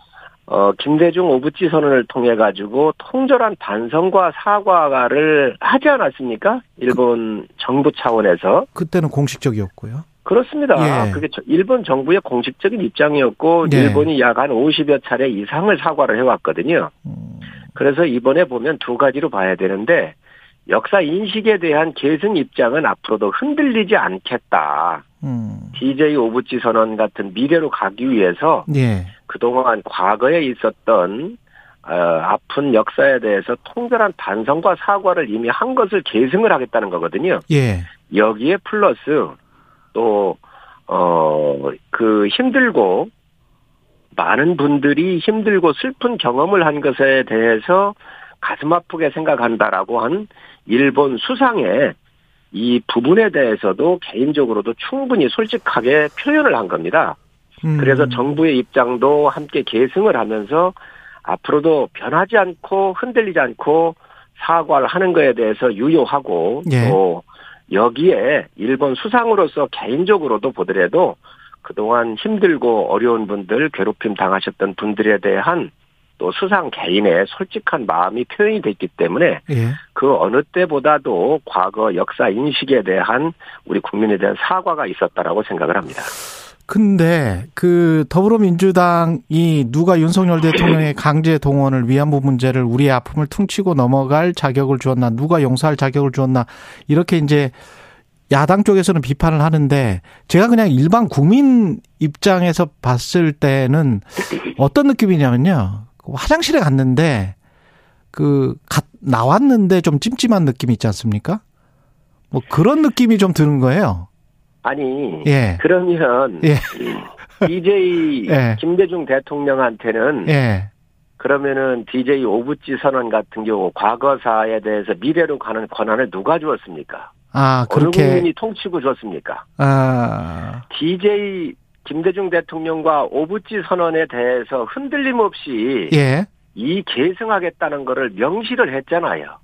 G: 어, 김대중 오부지 선언을 통해 가지고 통절한 반성과 사과를 하지 않았습니까? 일본 그, 정부 차원에서.
B: 그때는 공식적이었고요.
G: 그렇습니다. 예. 그게 일본 정부의 공식적인 입장이었고 예. 일본이 약 한 50여 차례 이상을 사과를 해왔거든요. 음. 그래서 이번에 보면 두 가지로 봐야 되는데 역사 인식에 대한 계승 입장은 앞으로도 흔들리지 않겠다. 음. DJ 오부치 선언 같은 미래로 가기 위해서 예. 그동안 과거에 있었던 어, 아픈 역사에 대해서 통절한 반성과 사과를 이미 한 것을 계승을 하겠다는 거거든요. 예. 여기에 플러스 또, 어, 그 힘들고 많은 분들이 힘들고 슬픈 경험을 한 것에 대해서 가슴 아프게 생각한다라고 한 일본 수상의 이 부분에 대해서도 개인적으로도 충분히 솔직하게 표현을 한 겁니다. 음. 그래서 정부의 입장도 함께 계승을 하면서 앞으로도 변하지 않고 흔들리지 않고 사과를 하는 것에 대해서 유효하고 예. 또 여기에 일본 수상으로서 개인적으로도 보더라도 그동안 힘들고 어려운 분들 괴롭힘 당하셨던 분들에 대한 또 수상 개인의 솔직한 마음이 표현이 됐기 때문에 예. 그 어느 때보다도 과거 역사 인식에 대한 우리 국민에 대한 사과가 있었다라고 생각을 합니다.
B: 근데 그 더불어민주당이 누가 윤석열 대통령의 [CLEARS THROAT] 강제 동원을 위안부 문제를 우리의 아픔을 퉁치고 넘어갈 자격을 주었나 누가 용서할 자격을 주었나 이렇게 이제 야당 쪽에서는 비판을 하는데 제가 그냥 일반 국민 입장에서 봤을 때는 어떤 느낌이냐면요. 화장실에 갔는데 그 나왔는데 좀 찜찜한 느낌이 있지 않습니까? 뭐 그런 느낌이 좀 드는 거예요.
G: 아니, 예. 그러면 예. DJ [LAUGHS] 예. 김대중 대통령한테는 예. 그러면은 DJ 오부지 선언 같은 경우 과거사에 대해서 미래로 가는 권한을 누가 주었습니까? 아, 그렇게 어느 국민이 통치고 줬습니까? 아. DJ 김대중 대통령과 오부지 선언에 대해서 흔들림 없이 예. 이 계승하겠다는 것을 명시를 했잖아요.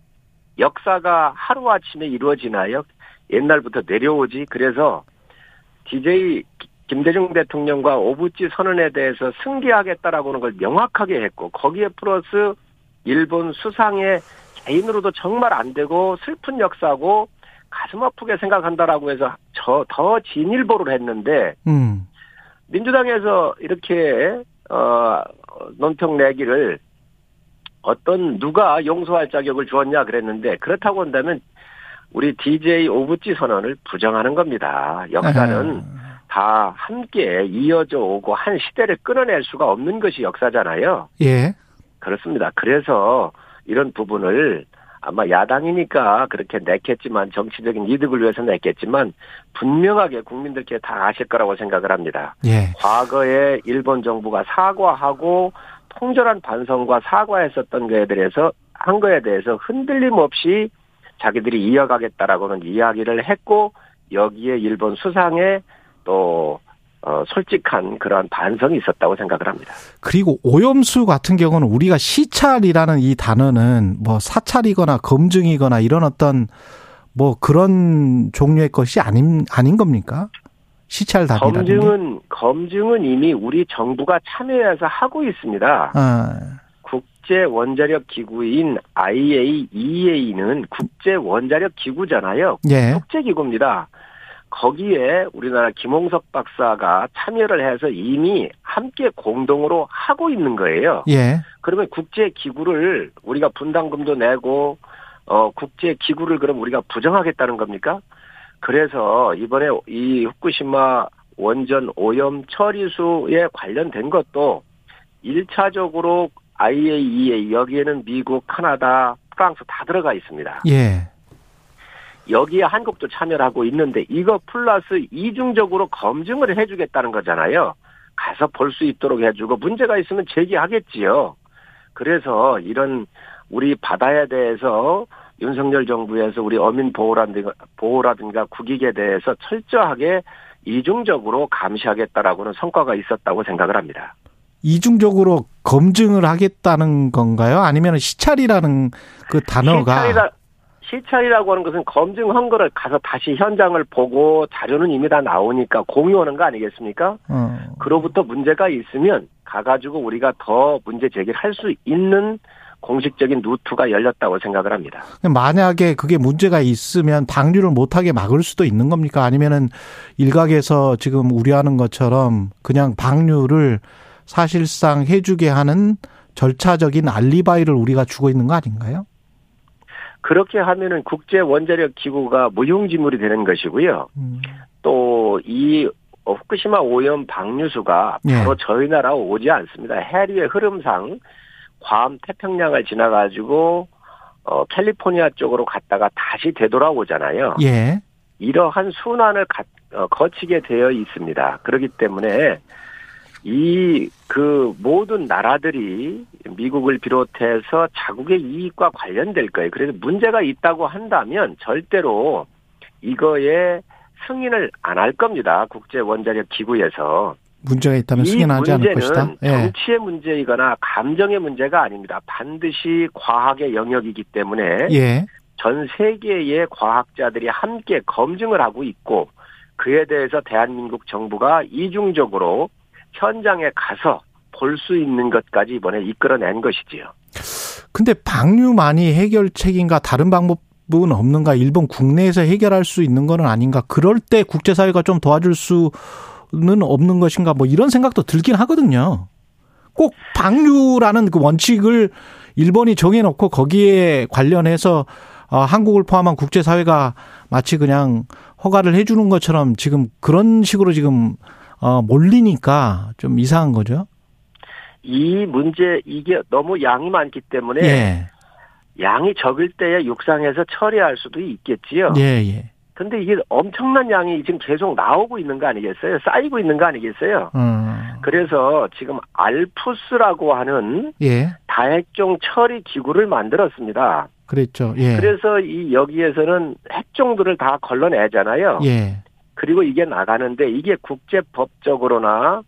G: 역사가 하루아침에 이루어지나요? 옛날부터 내려오지. 그래서 DJ 김대중 대통령과 오부지 선언에 대해서 승계하겠다라고 하는 걸 명확하게 했고 거기에 플러스 일본 수상의 개인으로도 정말 안 되고 슬픈 역사고 가슴 아프게 생각한다라고 해서 저 더 진일보를 했는데 음. 민주당에서 이렇게 어 논평 내기를 어떤 누가 용서할 자격을 주었냐 그랬는데 그렇다고 한다면 우리 DJ 오부지 선언을 부정하는 겁니다. 역사는 다 함께 이어져 오고 한 시대를 끊어낼 수가 없는 것이 역사잖아요. 예. 그렇습니다. 그래서 이런 부분을 아마 야당이니까 그렇게 냈겠지만 정치적인 이득을 위해서 냈겠지만 분명하게 국민들께 다 아실 거라고 생각을 합니다. 예. 과거에 일본 정부가 사과하고 통절한 반성과 사과했었던 것에 대해서 한 거에 대해서 흔들림 없이 자기들이 이어가겠다라고는 이야기를 했고 여기에 일본 수상에 또 어, 솔직한 그러한 반성이 있었다고 생각을 합니다.
B: 그리고 오염수 같은 경우는 우리가 시찰이라는 이 단어는 뭐 사찰이거나 검증이거나 이런 어떤 뭐 그런 종류의 것이 아닌 아닌 겁니까? 시찰 답이라는
G: 검증은 게? 검증은 이미 우리 정부가 참여해서 하고 있습니다. 아. 국제 원자력 기구인 IAEA는 국제 원자력 기구잖아요. 예. 국제 기구입니다. 거기에 우리나라 김홍석 박사가 참여를 해서 이미 함께 공동으로 하고 있는 거예요. 예. 그러면 국제 기구를 우리가 분담금도 내고 어 국제 기구를 그럼 우리가 부정하겠다는 겁니까? 그래서 이번에 이 후쿠시마 원전 오염 처리수에 관련된 것도 1차적으로 IAEA 여기에는 미국, 카나다, 프랑스 다 들어가 있습니다. 예. 여기에 한국도 참여를 하고 있는데 이거 플러스 이중적으로 검증을 해주겠다는 거잖아요. 가서 볼 수 있도록 해주고 문제가 있으면 제기하겠지요. 그래서 이런 우리 바다에 대해서 윤석열 정부에서 우리 어민 보호라든가, 보호라든가 국익에 대해서 철저하게 이중적으로 감시하겠다라고는 성과가 있었다고 생각을 합니다.
B: 이중적으로 검증을 하겠다는 건가요? 아니면 시찰이라는 그 단어가
G: 시찰이라, 시찰이라고 하는 것은 검증한 거를 가서 다시 현장을 보고 자료는 이미 다 나오니까 공유하는 거 아니겠습니까? 어. 그로부터 문제가 있으면 가가지고 우리가 더 문제 제기를 할 수 있는 공식적인 루트가 열렸다고 생각을 합니다.
B: 만약에 그게 문제가 있으면 방류를 못하게 막을 수도 있는 겁니까? 아니면은 일각에서 지금 우려하는 것처럼 그냥 방류를 사실상 해주게 하는 절차적인 알리바이를 우리가 주고 있는 거 아닌가요?
G: 그렇게 하면은 국제 원자력 기구가 무용지물이 되는 것이고요. 음. 또이 후쿠시마 오염 방류수가 예. 바로 예. 저희 나라 오지 않습니다. 해류의 흐름상 괌 태평양을 지나가지고 어 캘리포니아 쪽으로 갔다가 다시 되돌아오잖아요. 예. 이러한 순환을 가, 어, 거치게 되어 있습니다. 그렇기 때문에 이 그 모든 나라들이 미국을 비롯해서 자국의 이익과 관련될 거예요. 그래서 문제가 있다고 한다면 절대로 이거에 승인을 안 할 겁니다. 국제 원자력 기구에서.
B: 문제가 있다면 승인하지 않을 것이다.
G: 예. 정치의 문제이거나 감정의 문제가 아닙니다. 반드시 과학의 영역이기 때문에 예. 전 세계의 과학자들이 함께 검증을 하고 있고 그에 대해서 대한민국 정부가 이중적으로 현장에 가서 볼 수 있는 것까지 이번에 이끌어낸 것이지요.
B: 근데 방류만이 해결책인가 다른 방법은 없는가? 일본 국내에서 해결할 수 있는 거는 아닌가? 그럴 때 국제사회가 좀 도와줄 수는 없는 것인가 뭐 이런 생각도 들긴 하거든요. 꼭 방류라는 그 원칙을 일본이 정해놓고 거기에 관련해서 어, 한국을 포함한 국제사회가 마치 그냥 허가를 해주는 것처럼 지금 그런 식으로 지금 어, 몰리니까 좀 이상한 거죠.
G: 이 문제 이게 너무 양이 많기 때문에 예. 양이 적을 때에 육상에서 처리할 수도 있겠지요. 예, 예. 근데 이게 엄청난 양이 지금 계속 나오고 있는 거 아니겠어요? 쌓이고 있는 거 아니겠어요? 음. 그래서 지금 알푸스라고 하는 예. 다핵종 처리 기구를 만들었습니다.
B: 그랬죠. 예.
G: 그래서 이 여기에서는 핵종들을 다 걸러내잖아요. 예. 그리고 이게 나가는데 이게 국제법적으로나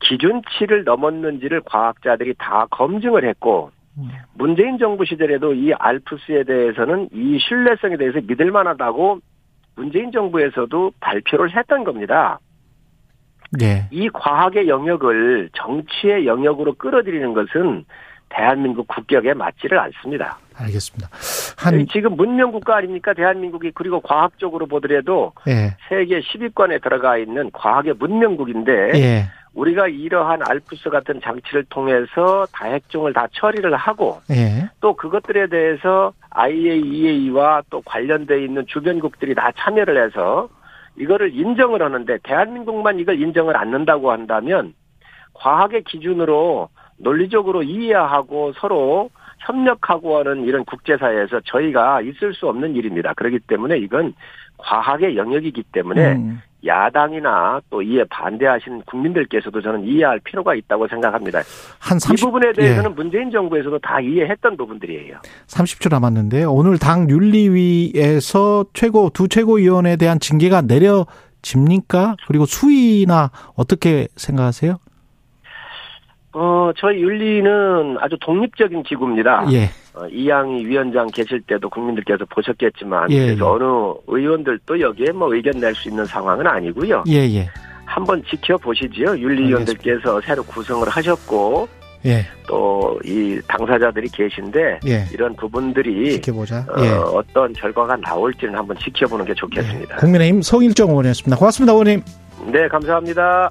G: 기준치를 넘었는지를 과학자들이 다 검증을 했고 음. 문재인 정부 시절에도 이 알프스에 대해서는 이 신뢰성에 대해서 믿을 만하다고 문재인 정부에서도 발표를 했던 겁니다. 네. 이 과학의 영역을 정치의 영역으로 끌어들이는 것은 대한민국 국격에 맞지를 않습니다.
B: 알겠습니다.
G: 한 지금 문명 국가 아닙니까 대한민국이 그리고 과학적으로 보더라도 예. 세계 10위권에 들어가 있는 과학의 문명국인데 예. 우리가 이러한 알프스 같은 장치를 통해서 다핵종을 다 처리를 하고 예. 또 그것들에 대해서 IAEA와 또 관련돼 있는 주변국들이 다 참여를 해서 이거를 인정을 하는데 대한민국만 이걸 인정을 않는다고 한다면 과학의 기준으로 논리적으로 이해하고 서로 협력하고 하는 이런 국제사회에서 저희가 있을 수 없는 일입니다. 그렇기 때문에 이건 과학의 영역이기 때문에 음. 야당이나 또 이에 반대하신 국민들께서도 저는 이해할 필요가 있다고 생각합니다. 한 30, 이 부분에 대해서는 예. 문재인 정부에서도 다 이해했던 부분들이에요.
B: 30초 남았는데 오늘 당 윤리위에서 최고 두 최고위원에 대한 징계가 내려집니까? 그리고 수위나 어떻게 생각하세요?
G: 어, 저희 윤리는 아주 독립적인 기구입니다. 예. 어, 이양희 위원장 계실 때도 국민들께서 보셨겠지만, 예, 그래서 예. 어느 의원들도 여기에 뭐 의견 낼 수 있는 상황은 아니고요. 예, 예. 한번 지켜보시지요. 윤리위원들께서 새로 구성을 하셨고, 예. 또 이 당사자들이 계신데 예. 이런 부분들이 지켜보자. 어, 예. 어떤 결과가 나올지는 한번 지켜보는 게 좋겠습니다.
B: 예. 국민의힘 송일정 의원이었습니다. 고맙습니다, 의원님.
G: 네, 감사합니다.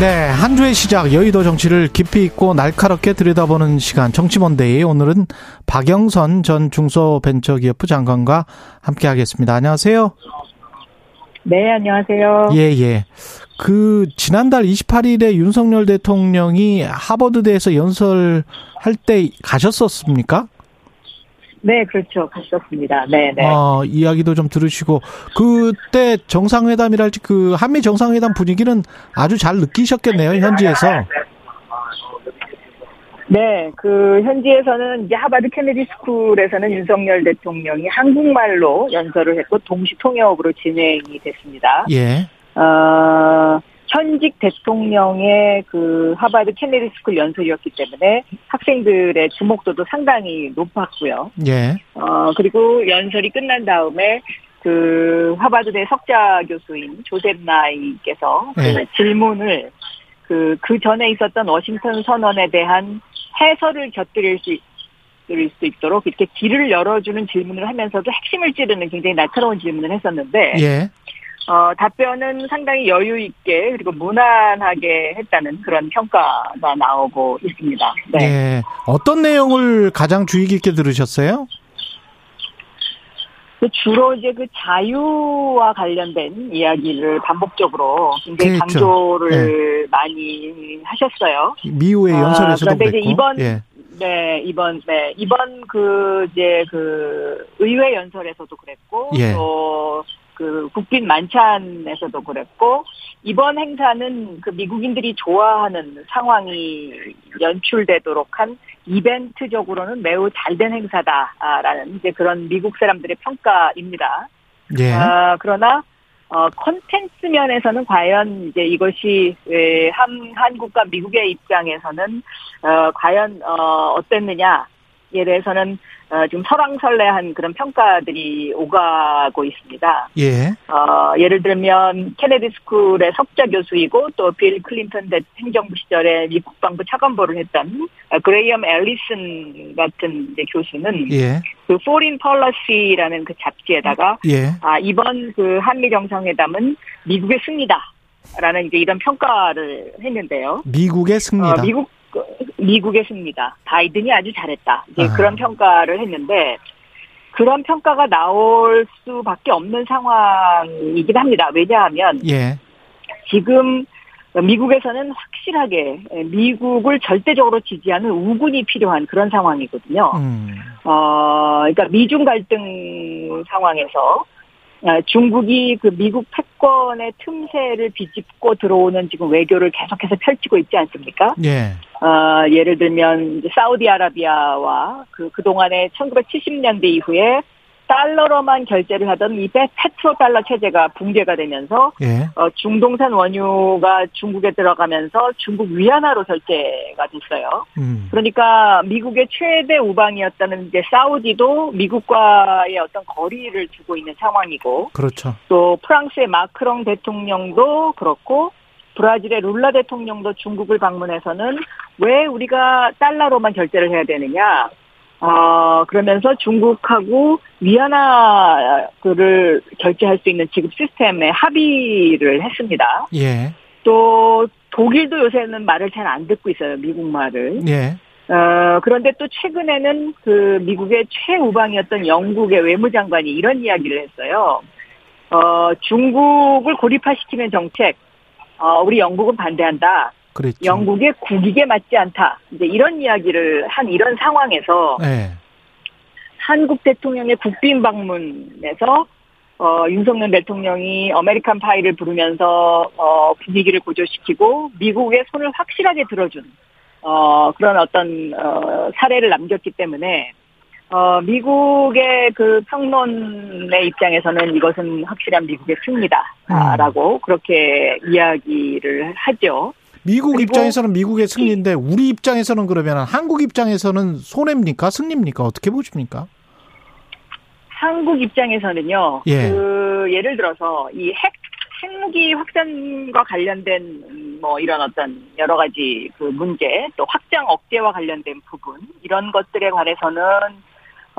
B: 네, 한 주의 시작 여의도 정치를 깊이 있고 날카롭게 들여다보는 시간 정치몬데이 오늘은 박영선 전 중소벤처기업부 장관과 함께 하겠습니다. 안녕하세요.
H: 네, 안녕하세요.
B: 예, 예. 그 지난달 28일에 윤석열 대통령이 하버드대에서 연설할 때 가셨었습니까?
H: 네, 그렇죠. 갔었습니다. 네, 네.
B: 어, 이야기도 좀 들으시고 그때 정상회담이랄지 그 한미 정상회담 분위기는 아주 잘 느끼셨겠네요, 현지에서.
H: 네, 그 현지에서는 이제 하버드 케네디 스쿨에서는 윤석열 대통령이 한국말로 연설을 했고 동시 통역으로 진행이 됐습니다.
B: 예.
H: 어, 현직 대통령의 그 하버드 케네디 스쿨 연설이었기 때문에 학생들의 주목도도 상당히 높았고요.
B: 예.
H: 어, 그리고 연설이 끝난 다음에 그 하버드대 석자 교수인 조셉 나이께서 그 예. 그 질문을 그, 그 전에 있었던 워싱턴 선언에 대한 해설을 곁들일 수, 드릴 수 있도록 이렇게 길을 열어주는 질문을 하면서도 핵심을 찌르는 굉장히 날카로운 질문을 했었는데,
B: 예.
H: 어, 답변은 상당히 여유 있게 그리고 무난하게 했다는 그런 평가가 나오고 있습니다.
B: 네. 예. 어떤 내용을 가장 주의 깊게 들으셨어요?
H: 그 주로 이제 그 자유와 관련된 이야기를 반복적으로 굉장히 그렇죠. 강조를 네. 많이 하셨어요.
B: 미우의 아, 연설에서도
H: 아, 그런데. 이제 이번 예. 네 이번 네 이번 그 이제 그 의회 연설에서도 그랬고 예. 또 그 국빈 만찬에서도 그랬고 이번 행사는 그 미국인들이 좋아하는 상황이 연출되도록 한 이벤트적으로는 매우 잘 된 행사다라는 이제 그런 미국 사람들의 평가입니다.
B: 예.
H: 아, 그러나 어, 컨텐츠 면에서는 과연 이제 이것이 에, 한, 한국과 미국의 입장에서는 어, 과연 어, 어땠느냐 에 대해서는 어, 좀 설왕설래한 그런 평가들이 오가고 있습니다.
B: 예.
H: 어, 예를 들면 케네디 스쿨의 석좌 교수이고 또 빌 클린턴 행정부 시절에 미 국방부 차관보를 했던 어, 그레이엄 앨리슨 같은 이제 교수는
B: 예.
H: 그 Foreign Policy라는 그 잡지에다가
B: 예.
H: 아 이번 그 한미 정상회담은 미국의 승리다 라는 이제 이런 평가를 했는데요.
B: 미국의 승리다.
H: 어, 미국 미국의 승리다. 바이든이 아주 잘했다. 이제 아. 그런 평가를 했는데 그런 평가가 나올 수밖에 없는 상황이긴 합니다. 왜냐하면
B: 예.
H: 지금 미국에서는 확실하게 미국을 절대적으로 지지하는 우군이 필요한 그런 상황이거든요.
B: 음.
H: 어, 그러니까 미중 갈등 상황에서 아, 중국이 그 미국 패권의 틈새를 비집고 들어오는 지금 외교를 계속해서 펼치고 있지 않습니까?
B: 예.
H: 어, 예를 들면 사우디아라비아와 그 그동안에 1970년대 이후에 달러로만 결제를 하던 이 페트로 달러 체제가 붕괴가 되면서
B: 예.
H: 어, 중동산 원유가 중국에 들어가면서 중국 위안화로 결제가 됐어요.
B: 음.
H: 그러니까 미국의 최대 우방이었다는 이제 사우디도 미국과의 어떤 거리를 두고 있는 상황이고,
B: 그렇죠.
H: 또 프랑스의 마크롱 대통령도 그렇고 브라질의 룰라 대통령도 중국을 방문해서는 왜 우리가 달러로만 결제를 해야 되느냐? 어, 그러면서 중국하고 위안화를 결제할 수 있는 지급 시스템에 합의를 했습니다.
B: 예.
H: 또 독일도 요새는 말을 잘 안 듣고 있어요. 미국 말을.
B: 예.
H: 어, 그런데 또 최근에는 그 미국의 최우방이었던 영국의 외무장관이 이런 이야기를 했어요. 어, 중국을 고립화시키는 정책, 어, 우리 영국은 반대한다.
B: 그랬죠.
H: 영국의 국익에 맞지 않다. 이제 이런 이야기를 한 이런 상황에서
B: 네.
H: 한국 대통령의 국빈 방문에서 어, 윤석열 대통령이 American Pie를 부르면서 어, 분위기를 고조시키고 미국의 손을 확실하게 들어준 어, 그런 어떤 어, 사례를 남겼기 때문에 어, 미국의 그 평론의 입장에서는 이것은 확실한 미국의 승리다라고 음. 그렇게 이야기를 하죠.
B: 미국 입장에서는 미국의 승리인데 우리 입장에서는 그러면 한국 입장에서는 손해입니까? 승리입니까? 어떻게 보십니까?
H: 한국 입장에서는요.
B: 예.
H: 그 예를 들어서 이 핵 핵무기 확산과 관련된 뭐 이런 어떤 여러 가지 그 문제 또 확장 억제와 관련된 부분 이런 것들에 관해서는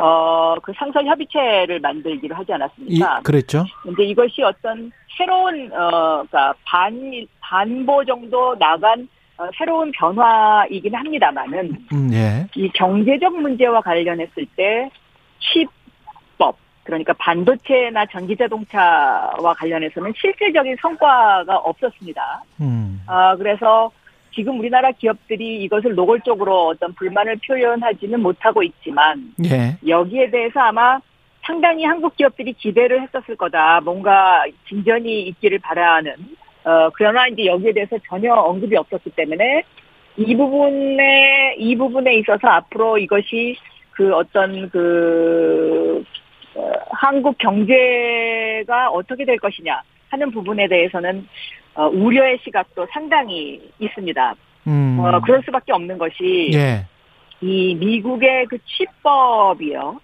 H: 어, 그 상설 협의체를 만들기로 하지 않았습니까?
B: 이, 그랬죠.
H: 근데 이것이 어떤 새로운, 어, 그니까 반, 반보 정도 나간 어, 새로운 변화이긴 합니다만은,
B: 음, 예.
H: 이 경제적 문제와 관련했을 때, 칩법, 그러니까 반도체나 전기자동차와 관련해서는 실질적인 성과가 없었습니다.
B: 음.
H: 아, 그래서 지금 우리나라 기업들이 이것을 노골적으로 어떤 불만을 표현하지는 못하고 있지만 예. 여기에 대해서 아마 상당히 한국 기업들이 기대를 했었을 거다. 뭔가 진전이 있기를 바라는. 어, 그러나 이제 여기에 대해서 전혀 언급이 없었기 때문에 이 부분에, 이 부분에 있어서 앞으로 이것이 그 어떤 그, 어, 한국 경제가 어떻게 될 것이냐 하는 부분에 대해서는 어, 우려의 시각도 상당히 있습니다. 음. 어, 그럴 수밖에 없는 것이 예. 이 미국의 그 취법이요.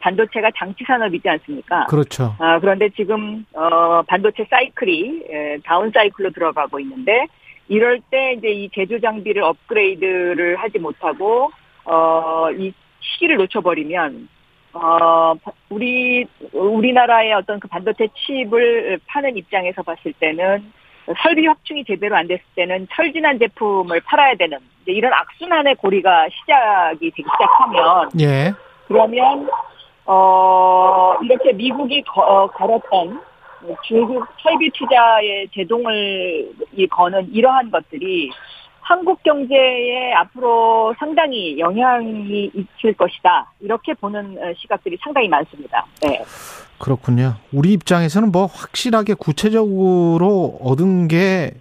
H: 반도체가 장치 산업이지 않습니까?
B: 그렇죠.
H: 아, 그런데 지금 어, 반도체 사이클이 에, 다운 사이클로 들어가고 있는데 이럴 때 이제 이 제조 장비를 업그레이드를 하지 못하고 어, 이 시기를 놓쳐버리면 어, 우리 우리나라의 어떤 그 반도체 칩을 파는 입장에서 봤을 때는 설비 확충이 제대로 안 됐을 때는 철진한 제품을 팔아야 되는 이런 악순환의 고리가 시작이 되기 시작하면 예. 그러면 어 이렇게 미국이 거, 어, 걸었던 중국 설비 투자의 제동을 거는 이러한 것들이 한국 경제에 앞으로 상당히 영향이 있을 것이다. 이렇게 보는 어, 시각들이 상당히 많습니다. 네.
B: 그렇군요. 우리 입장에서는 뭐 확실하게 구체적으로 얻은 게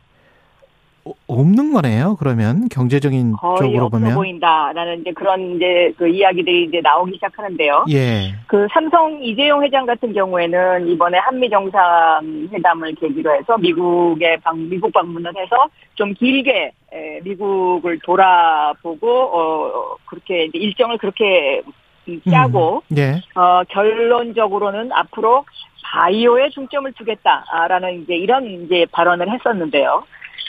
B: 없는 거네요. 그러면 경제적인 쪽으로 보면
H: 보인다라는 이제 그런 이제 그 이야기들이 이제 나오기 시작하는데요. 예. 그 삼성 이재용 회장 같은 경우에는 이번에 한미 정상 회담을 계기로 해서 미국에 방 미국 방문을 해서 좀 길게 미국을 돌아보고 어 그렇게 일정을 그렇게 짜고 음. 예. 어 결론적으로는 앞으로 바이오에 중점을 두겠다라는 이제 이런 이제 발언을 했었는데요.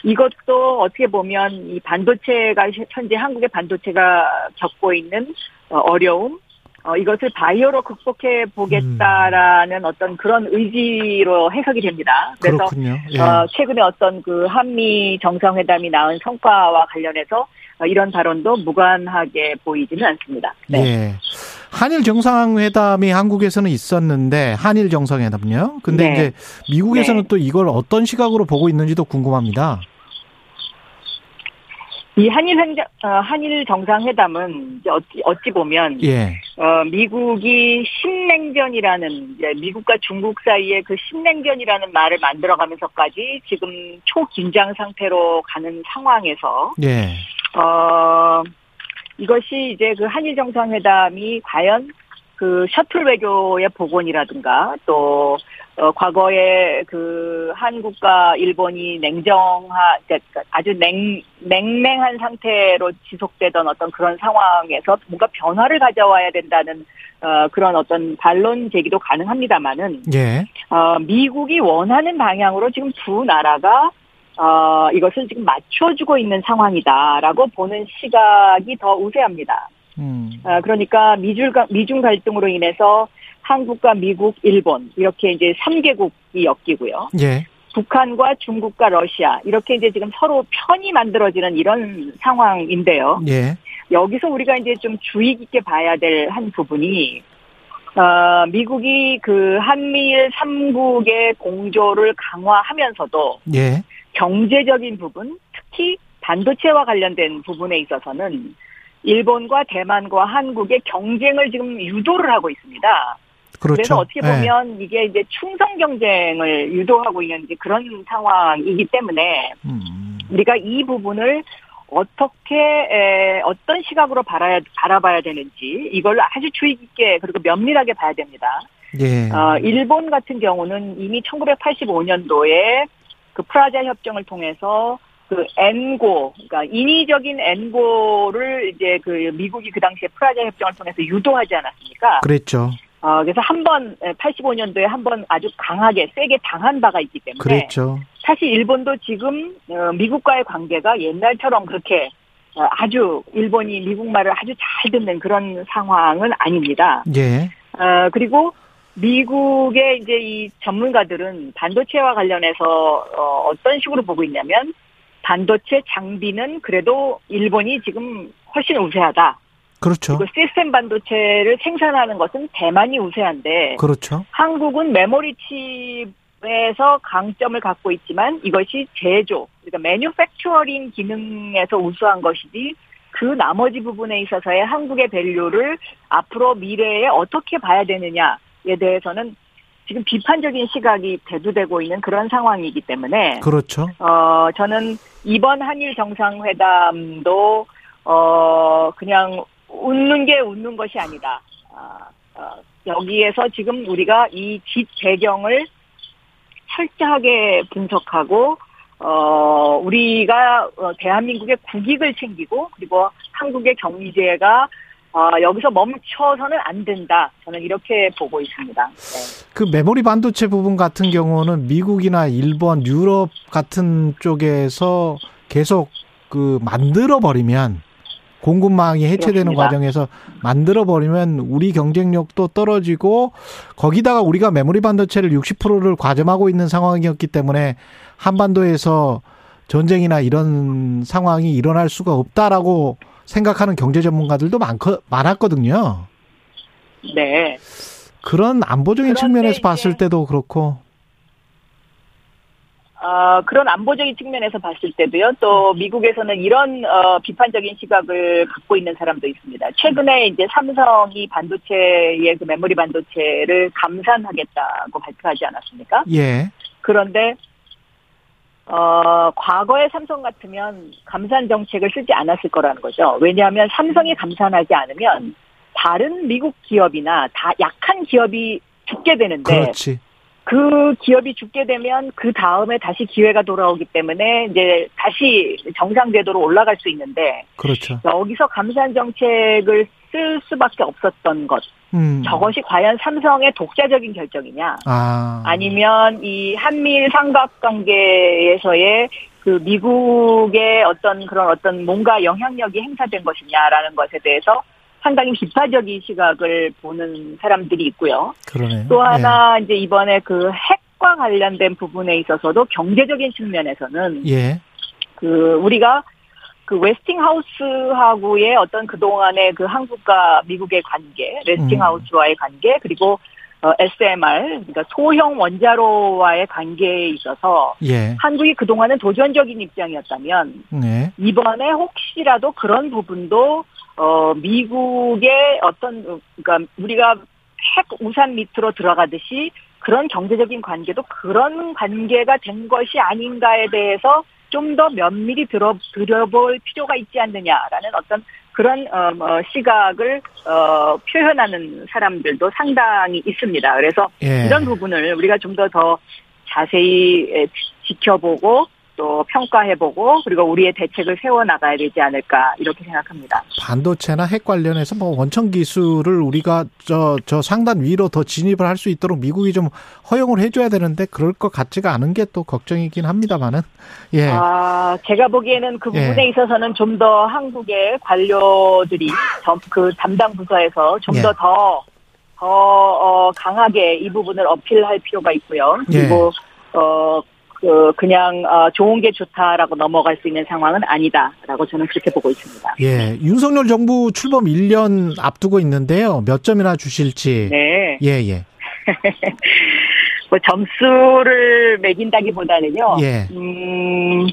H: 이것도 어떻게 보면 이 반도체가 현재 한국의 반도체가 겪고 있는 어, 어려움, 어, 이것을 바이오로 극복해 보겠다라는 음. 어떤 그런 의지로 해석이 됩니다. 그래서 예. 어, 최근에 어떤 그 한미 정상회담이 낳은 성과와 관련해서 어, 이런 발언도 무관하게 보이지는 않습니다. 네. 예.
B: 한일 정상회담이 한국에서는 있었는데 한일 정상회담요. 근데 네. 이제 미국에서는 네. 또 이걸 어떤 시각으로 보고 있는지도 궁금합니다.
H: 이 한일 행정, 어, 한일 정상회담은 이제 어찌, 어찌 보면 예. 어, 미국이 신냉전이라는 이제 미국과 중국 사이에 그 신냉전이라는 말을 만들어가면서까지 지금 초긴장 상태로 가는 상황에서 예. 어, 이것이 이제 그 한일 정상회담이 과연 그 셔틀 외교의 복원이라든가 또 어, 과거에 그 한국과 일본이 냉정하, 그러니까 아주 냉, 냉랭한 상태로 지속되던 어떤 그런 상황에서 뭔가 변화를 가져와야 된다는 어, 그런 어떤 반론 제기도 가능합니다만은, 예. 어, 미국이 원하는 방향으로 지금 두 나라가 어, 이것을 지금 맞춰주고 있는 상황이다라고 보는 시각이 더 우세합니다. 음. 어, 그러니까 미중, 미중 갈등으로 인해서 한국과 미국, 일본 이렇게 이제 3개국이 엮이고요. 예. 북한과 중국과 러시아 이렇게 이제 지금 서로 편이 만들어지는 이런 상황인데요. 예. 여기서 우리가 이제 좀 주의 깊게 봐야 될 한 부분이 어, 미국이 그 한미일 3국의 공조를 강화하면서도 예. 경제적인 부분, 특히 반도체와 관련된 부분에 있어서는 일본과 대만과 한국의 경쟁을 지금 유도를 하고 있습니다. 그렇죠. 그래서 어떻게 네. 보면 네. 이게 이제 충성 경쟁을 유도하고 있는 그런 상황이기 때문에 음. 우리가 이 부분을 어떻게 에, 어떤 시각으로 바라야, 바라봐야 되는지 이걸 아주 주의 깊게 그리고 면밀하게 봐야 됩니다. 예. 어, 일본 같은 경우는 이미 1985년도에 그 프라자 협정을 통해서 그 엔고, 그러니까 인위적인 엔고를 이제 그 미국이 그 당시에 프라자 협정을 통해서 유도하지 않았습니까?
B: 그랬죠.
H: 어, 그래서 한 번, 85년도에 한 번 아주 강하게, 세게 당한 바가 있기 때문에.
B: 그랬죠.
H: 사실 일본도 지금, 어, 미국과의 관계가 옛날처럼 그렇게 어, 아주 일본이 미국 말을 아주 잘 듣는 그런 상황은 아닙니다. 예. 어, 그리고 미국의 이제 이 전문가들은 반도체와 관련해서 어, 어떤 식으로 보고 있냐면 반도체 장비는 그래도 일본이 지금 훨씬 우세하다.
B: 그렇죠.
H: 그리고 시스템 반도체를 생산하는 것은 대만이 우세한데.
B: 그렇죠.
H: 한국은 메모리 산업에서 강점을 갖고 있지만 이것이 제조, 그러니까 매뉴팩처링 기능에서 우수한 것이지 그 나머지 부분에 있어서의 한국의 밸류를 앞으로 미래에 어떻게 봐야 되느냐에 대해서는 지금 비판적인 시각이 대두되고 있는 그런 상황이기 때문에
B: 그렇죠.
H: 어 저는 이번 한일 정상회담도 어 그냥 웃는 게 웃는 것이 아니다. 어, 어, 여기에서 지금 우리가 이집 배경을 철저하게 분석하고 어 우리가 어, 대한민국의 국익을 챙기고 그리고 한국의 경제가 어, 여기서 멈춰서는 안 된다. 저는 이렇게 보고 있습니다. 네.
B: 그 메모리 반도체 부분 같은 경우는 미국이나 일본, 유럽 같은 쪽에서 계속 그 만들어 버리면 공급망이 해체되는 그렇습니다. 과정에서 만들어 버리면 우리 경쟁력도 떨어지고 거기다가 우리가 메모리 반도체를 60%를 과점하고 있는 상황이었기 때문에 한반도에서 전쟁이나 이런 상황이 일어날 수가 없다라고 생각하는 경제 전문가들도 많거, 많았거든요.
H: 네.
B: 그런 안보적인 측면에서 봤을 때도 그렇고.
H: 어, 그런 안보적인 측면에서 봤을 때도요, 또 미국에서는 이런, 어, 비판적인 시각을 갖고 있는 사람도 있습니다. 최근에 이제 삼성이 반도체의 그 메모리 반도체를 감산하겠다고 발표하지 않았습니까?
B: 예.
H: 그런데 어, 과거의 삼성 같으면 감산 정책을 쓰지 않았을 거라는 거죠. 왜냐하면 삼성이 감산하지 않으면 다른 미국 기업이나 다 약한 기업이 죽게 되는데
B: 그렇지.
H: 그 기업이 죽게 되면 그 다음에 다시 기회가 돌아오기 때문에 이제 다시 정상 궤도로 올라갈 수 있는데
B: 그렇죠.
H: 여기서 감산 정책을 쓸 수밖에 없었던 것.
B: 음.
H: 저것이 과연 삼성의 독자적인 결정이냐?
B: 아.
H: 니면 이 한미일 삼각관계에서의 그 미국의 어떤 그런 어떤 뭔가 영향력이 행사된 것이냐라는 것에 대해서 상당히 비판적인 시각을 보는 사람들이 있고요.
B: 그러네요.
H: 또 하나 네. 이제 이번에 그 핵과 관련된 부분에 있어서도 경제적인 측면에서는
B: 예.
H: 그 우리가 그 웨스팅하우스하고의 어떤 그동안의 그 한국과 미국의 관계, 웨스팅하우스와의 관계, 그리고 어, SMR, 그러니까 소형 원자로와의 관계에 있어서
B: 예.
H: 한국이 그동안은 도전적인 입장이었다면
B: 네.
H: 이번에 혹시라도 그런 부분도 어 미국의 어떤 그러니까 우리가 핵 우산 밑으로 들어가듯이 그런 경제적인 관계도 그런 관계가 된 것이 아닌가에 대해서 좀 더 면밀히 들어 들여볼 필요가 있지 않느냐라는 어떤 그런 어, 뭐 시각을 어, 표현하는 사람들도 상당히 있습니다. 그래서
B: 예.
H: 이런 부분을 우리가 좀 더더 자세히 지켜보고 또 평가해보고 그리고 우리의 대책을 세워나가야 되지 않을까 이렇게 생각합니다.
B: 반도체나 핵 관련해서 뭐 원천 기술을 우리가 저, 저 상단 위로 더 진입을 할 수 있도록 미국이 좀 허용을 해줘야 되는데 그럴 것 같지가 않은 게 또 걱정이긴 합니다만은 예.
H: 아 제가 보기에는 그 부분에 예. 있어서는 좀 더 한국의 관료들이 그 담당 부서에서 좀 더더 예. 더, 더 어, 강하게 이 부분을 어필할 필요가 있고요. 그리고 예. 어, 그 그냥 어, 좋은 게 좋다라고 넘어갈 수 있는 상황은 아니다라고 저는 그렇게 보고 있습니다.
B: 예, 윤석열 정부 출범 1년 앞두고 있는데요. 몇 점이나 주실지.
H: 네.
B: 예, 예. [LAUGHS]
H: 뭐 점수를 매긴다기보다는요.
B: 예.
H: 음,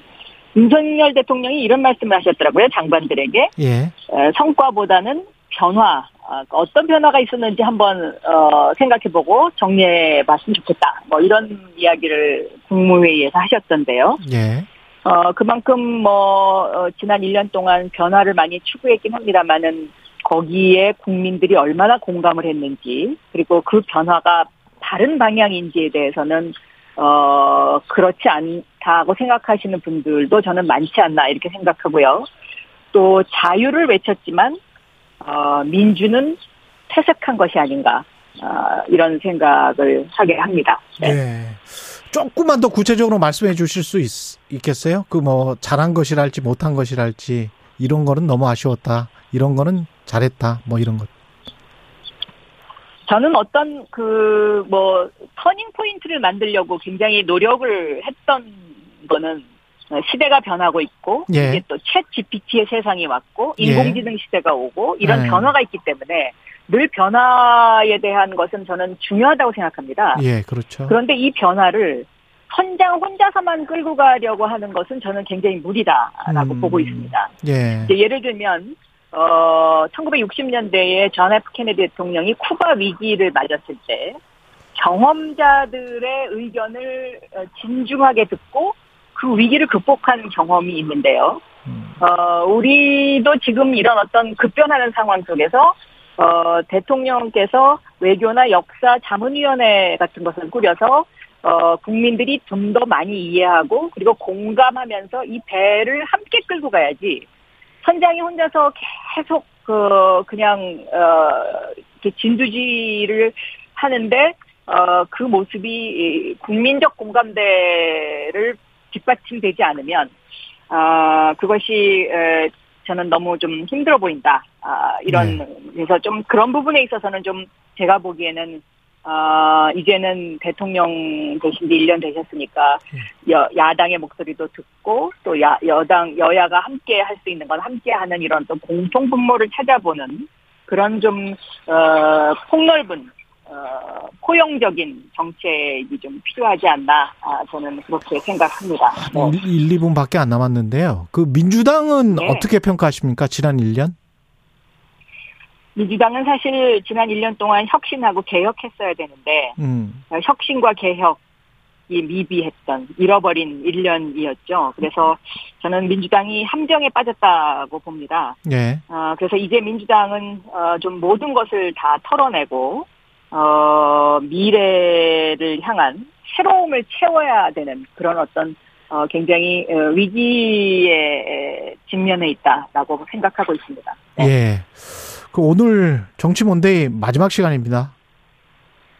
H: 윤석열 대통령이 이런 말씀을 하셨더라고요. 장관들에게.
B: 예.
H: 어, 성과보다는 변화, 아, 어떤 변화가 있었는지 한번 어, 생각해보고 정리해봤으면 좋겠다. 뭐 이런 이야기를 국무회의에서 하셨던데요.
B: 예.
H: 어 그만큼 뭐 어, 지난 1년 동안 변화를 많이 추구했긴 합니다만은 거기에 국민들이 얼마나 공감을 했는지 그리고 그 변화가 다른 방향인지에 대해서는 어 그렇지 않다고 생각하시는 분들도 저는 많지 않나 이렇게 생각하고요. 또 자유를 외쳤지만 어, 민주는 퇴색한 것이 아닌가 어, 이런 생각을 하게 합니다.
B: 네. 네. 조금만 더 구체적으로 말씀해 주실 수 있, 겠어요 그 뭐 잘한 것이랄지 못한 것이랄지 이런 거는 너무 아쉬웠다. 이런 거는 잘했다. 뭐 이런 것.
H: 저는 어떤 그 뭐 터닝 포인트를 만들려고 굉장히 노력을 했던 거는 어, 시대가 변하고 있고
B: 예.
H: 이제 또챗 GPT의 세상이 왔고 예. 인공지능 예. 시대가 오고 이런 예. 변화가 있기 때문에 늘 변화에 대한 것은 저는 중요하다고 생각합니다.
B: 예, 그렇죠.
H: 그런데 이 변화를 선장 혼자서만 끌고 가려고 하는 것은 저는 굉장히 무리다라고 음, 보고 있습니다. 예. 예를 들면 어 1960년대에 존 F 케네디 대통령이 쿠바 위기를 맞았을 때 경험자들의 의견을 어, 진중하게 듣고 그 위기를 극복한 경험이 있는데요. 음. 어, 우리도 지금 이런 어떤 급변하는 상황 속에서 어, 대통령께서 외교나 역사 자문위원회 같은 것을 꾸려서 어, 국민들이 좀 더 많이 이해하고 그리고 공감하면서 이 배를 함께 끌고 가야지 선장이 혼자서 계속 그 그냥 어 이렇게 진두지를 하는데 어 그 모습이 국민적 공감대를 뒷받침되지 않으면 아 그것이 에, 저는 너무 좀 힘들어 보인다. 아 이런 네. 그래서 좀 그런 부분에 있어서는 좀 제가 보기에는 아, 이제는 대통령 되신 지 1년 되셨으니까, 여, 야당의 목소리도 듣고, 또 야, 여당, 여야가 함께 할 수 있는 건 함께 하는 이런 또 공통 분모를 찾아보는 그런 좀, 어, 폭넓은, 어, 포용적인 정책이 좀 필요하지 않나, 아, 저는 그렇게 생각합니다.
B: 네. 1, 2분밖에 안 남았는데요. 그 민주당은 네. 어떻게 평가하십니까? 지난 1년?
H: 민주당은 사실 지난 1년 동안 혁신하고 개혁했어야 되는데 음. 혁신과 개혁 이 미비했던 잃어버린 1년이었죠. 그래서 저는 민주당이 함정에 빠졌다고 봅니다. 네. 어, 그래서 이제 민주당은 어, 좀 모든 것을 다 털어내고 어, 미래를 향한 새로움을 채워야 되는 그런 어떤 어, 굉장히 어, 위기에 직면해 있다라고 생각하고 있습니다.
B: 네. 예. 그 오늘 정치 몬데이 마지막 시간입니다.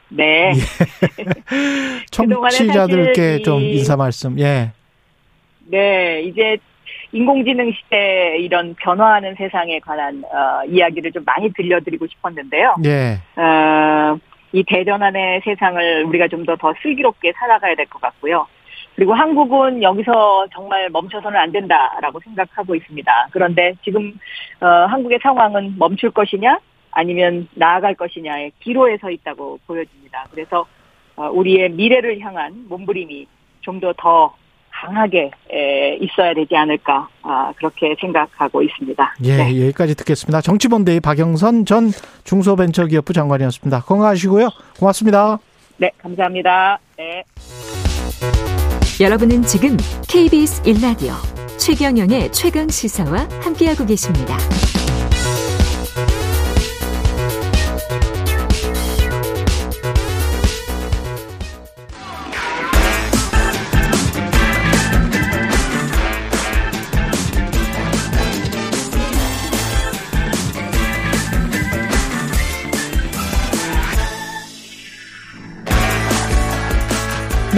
H: 네. 예. [LAUGHS] [LAUGHS]
B: 청취자들께 좀 인사 말씀. 예.
H: 네, 이제 인공지능 시대 이런 변화하는 세상에 관한 어, 이야기를 좀 많이 들려드리고 싶었는데요. 예. 어, 이 대전환의 세상을 우리가 좀더더 슬기롭게 살아가야 될 것 같고요. 그리고 한국은 여기서 정말 멈춰서는 안 된다라고 생각하고 있습니다. 그런데 지금 어, 한국의 상황은 멈출 것이냐 아니면 나아갈 것이냐의 기로에 서 있다고 보여집니다. 그래서 어, 우리의 미래를 향한 몸부림이 좀 더더 강하게 에, 있어야 되지 않을까 아, 그렇게 생각하고 있습니다.
B: 예, 네. 여기까지 듣겠습니다. 정치본대의 박영선 전 중소벤처기업부 장관이었습니다. 건강하시고요. 고맙습니다.
H: 네, 감사합니다. 네.
C: 여러분은 지금 KBS 1라디오 최경영의 최강 시사와 함께하고 계십니다.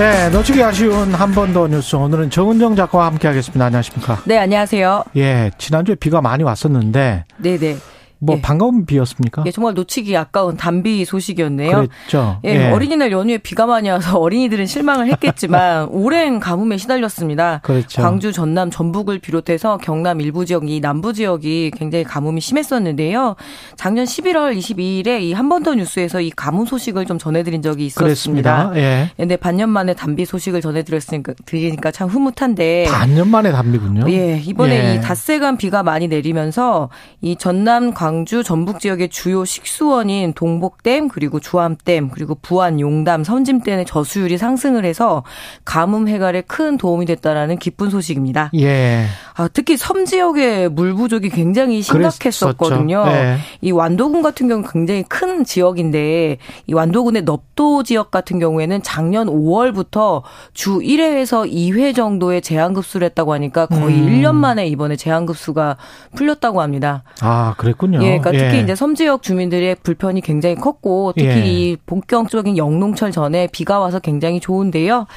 B: 네, 놓치기 아쉬운 한 번 더 뉴스. 오늘은 정은정 작가와 함께 하겠습니다. 안녕하십니까?
I: 네, 안녕하세요.
B: 예, 지난주에 비가 많이 왔었는데.
I: 네 네. 네.
B: 뭐 예. 반가운 비였습니까?
I: 예, 정말 놓치기 아까운 단비 소식이었네요.
B: 그렇죠.
I: 예, 예, 어린이날 연휴에 비가 많이 와서 어린이들은 실망을 했겠지만 [LAUGHS] 오랜 가뭄에 시달렸습니다. 그렇죠. 광주, 전남, 전북을 비롯해서 경남 일부 지역이 남부 지역이 굉장히 가뭄이 심했었는데요. 작년 11월 22일에 이 한 번 더 뉴스에서 이 가뭄 소식을 좀 전해드린 적이 있었습니다. 그렇습니다. 예. 근데 반년 만에 단비 소식을 전해드렸으니까 드리니까 참 흐뭇한데.
B: 반년 만에 단비군요.
I: 예, 이번에 예. 이 닷새간 비가 많이 내리면서 이 전남, 광 광주 전북 지역의 주요 식수원인 동복댐 그리고 주암댐 그리고 부안 용담 선짐댐의 저수율이 상승을 해서 가뭄 해갈에 큰 도움이 됐다라는 기쁜 소식입니다.
B: 예.
I: 아, 특히 섬 지역의 물 부족이 굉장히 심각했었거든요. 네. 이 완도군 같은 경우 는 굉장히 큰 지역인데 이 완도군의 넙도 지역 같은 경우에는 작년 5월부터 주 1회에서 2회 정도의 제한급수를 했다고 하니까 거의 음. 1년 만에 이번에 제한급수가 풀렸다고 합니다.
B: 아, 그랬군요.
I: 예, 그러니까 특히 예. 이제 섬 지역 주민들의 불편이 굉장히 컸고 특히 예. 이 본격적인 영농철 전에 비가 와서 굉장히 좋은데요.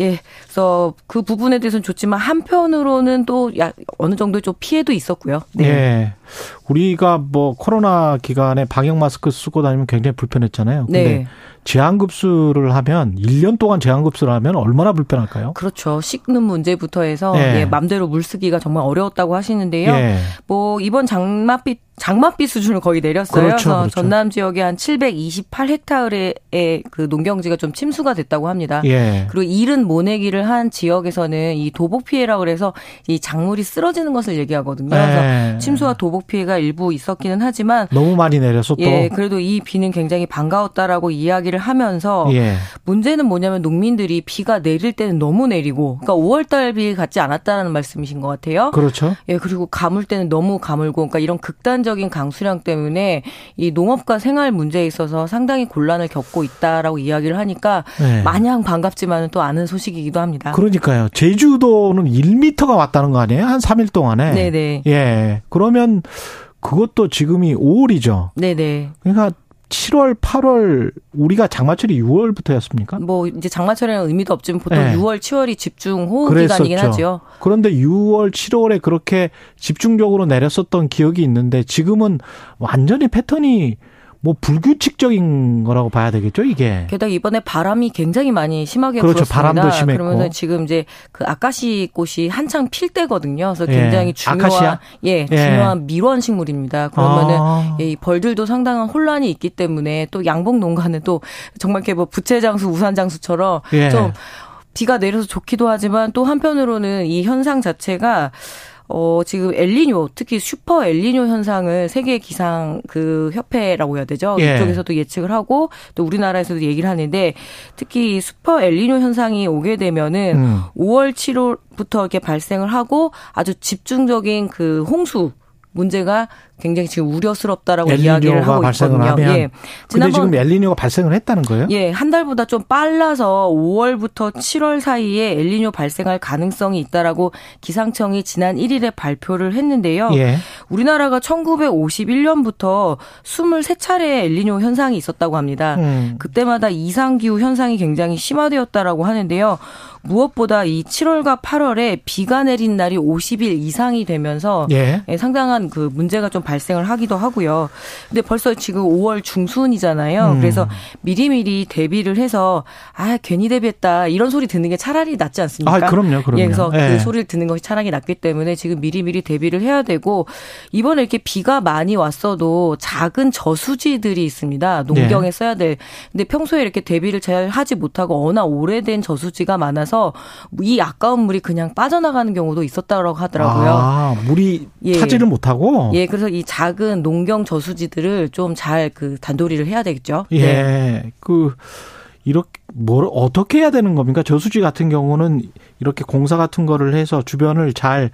I: 예, 그래서 그 부분에 대해서는 좋지만 한편으로는 또 어느 정도 좀 피해도 있었고요.
B: 네. 예. 우리가 뭐 코로나 기간에 방역 마스크 쓰고 다니면 굉장히 불편했잖아요. 근데 네. 제한급수를 하면 1년 동안 제한급수를 하면 얼마나 불편할까요?
I: 그렇죠. 식는 문제부터 해서 예. 예, 맘대로 물 쓰기가 정말 어려웠다고 하시는데요. 예. 뭐 이번 장맛비 수준을 거의 내렸어요. 그렇죠, 그래서 그렇죠. 전남 지역에 한 728헥타르의 그 농경지가 좀 침수가 됐다고 합니다. 예. 그리고 이른 모내기를 한 지역에서는 이 도복 피해라 그래서 이 작물이 쓰러지는 것을 얘기하거든요. 그래서 예. 침수와 도복 피해가 일부 있었기는 하지만
B: 너무 많이 내려서 또
I: 예, 그래도 이 비는 굉장히 반가웠다라고 이야기를 하면서 예. 문제는 뭐냐면 농민들이 비가 내릴 때는 너무 내리고 그러니까 5월 달 비 같지 않았다라는 말씀이신 것 같아요.
B: 그렇죠.
I: 예, 그리고 가물 때는 너무 가물고 그러니까 이런 극단적 폭발적인 강수량 때문에 이 농업과 생활 문제에 있어서 상당히 곤란을 겪고 있다라고 이야기를 하니까 네. 마냥 반갑지만은 또 아는 소식이기도 합니다.
B: 그러니까요. 제주도는 1미터가 왔다는 거 아니에요? 한 3일 동안에.
I: 네네.
B: 예. 그러면 그것도 지금이 5월이죠.
I: 네네.
B: 그러니까 7월, 8월 우리가 장마철이 6월부터였습니까?
I: 뭐 이제 장마철에는 의미도 없지만 보통 네. 6월, 7월이 집중 호우 기간이긴 하죠.
B: 그런데 6월, 7월에 그렇게 집중적으로 내렸었던 기억이 있는데 지금은 완전히 패턴이 뭐 불규칙적인 거라고 봐야 되겠죠, 이게.
I: 게다가 이번에 바람이 굉장히 많이 심하게 그렇죠, 불었습니다. 바람도 심했고. 그러면서 지금 이제 그 아카시 꽃이 한창 필 때거든요. 그래서 예. 굉장히 예. 중요한 아카시아? 예, 중요한 밀원 식물입니다. 그러면은 아. 예, 이 벌들도 상당한 혼란이 있기 때문에 또 양봉 농가는 또 정말 이렇게 뭐 부채 장수, 우산 장수처럼 예. 좀 비가 내려서 좋기도 하지만 또 한편으로는 이 현상 자체가 어, 지금 엘리뇨, 특히 슈퍼 엘리뇨 현상을 세계 기상 그 협회라고 해야 되죠. 예. 이쪽에서도 예측을 하고 또 우리나라에서도 얘기를 하는데 특히 슈퍼 엘리뇨 현상이 오게 되면은 음. 5월 7월부터 이렇게 발생을 하고 아주 집중적인 그 홍수 문제가 굉장히 지금 우려스럽다라고 이야기를 하고 있거든요.
B: 하면. 예. 지난번 지금 엘리뇨가 발생을 했다는 거예요?
I: 예, 한 달보다 좀 빨라서 5월부터 7월 사이에 엘리뇨 발생할 가능성이 있다라고 기상청이 지난 1일에 발표를 했는데요. 예. 우리나라가 1951년부터 23차례 엘리뇨 현상이 있었다고 합니다. 음. 그때마다 이상 기후 현상이 굉장히 심화되었다라고 하는데요. 무엇보다 이 7월과 8월에 비가 내린 날이 50일 이상이 되면서 예. 예 상당한 그 문제가 좀 발 생을 하기도 하고요. 근데 벌써 지금 5월 중순이잖아요. 음. 그래서 미리미리 대비를 해서 아 괜히 대비했다 이런 소리 듣는 게 차라리 낫지 않습니까?
B: 아 그럼요, 그럼요.
I: 예, 그래서 예. 그 소리를 듣는 것이 차라리 낫기 때문에 지금 미리미리 대비를 해야 되고 이번에 이렇게 비가 많이 왔어도 작은 저수지들이 있습니다. 농경에 네. 써야 될. 근데 평소에 이렇게 대비를 잘 하지 못하고 워낙 오래된 저수지가 많아서 이 아까운 물이 그냥 빠져나가는 경우도 있었다고 하더라고요.
B: 아, 물이 예. 차지를 못하고.
I: 예, 그래서 이 작은 농경 저수지들을 좀 잘 그 단도리를 해야 되겠죠.
B: 예. 네. 그 이렇게 뭘 어떻게 해야 되는 겁니까? 저수지 같은 경우는 이렇게 공사 같은 거를 해서 주변을 잘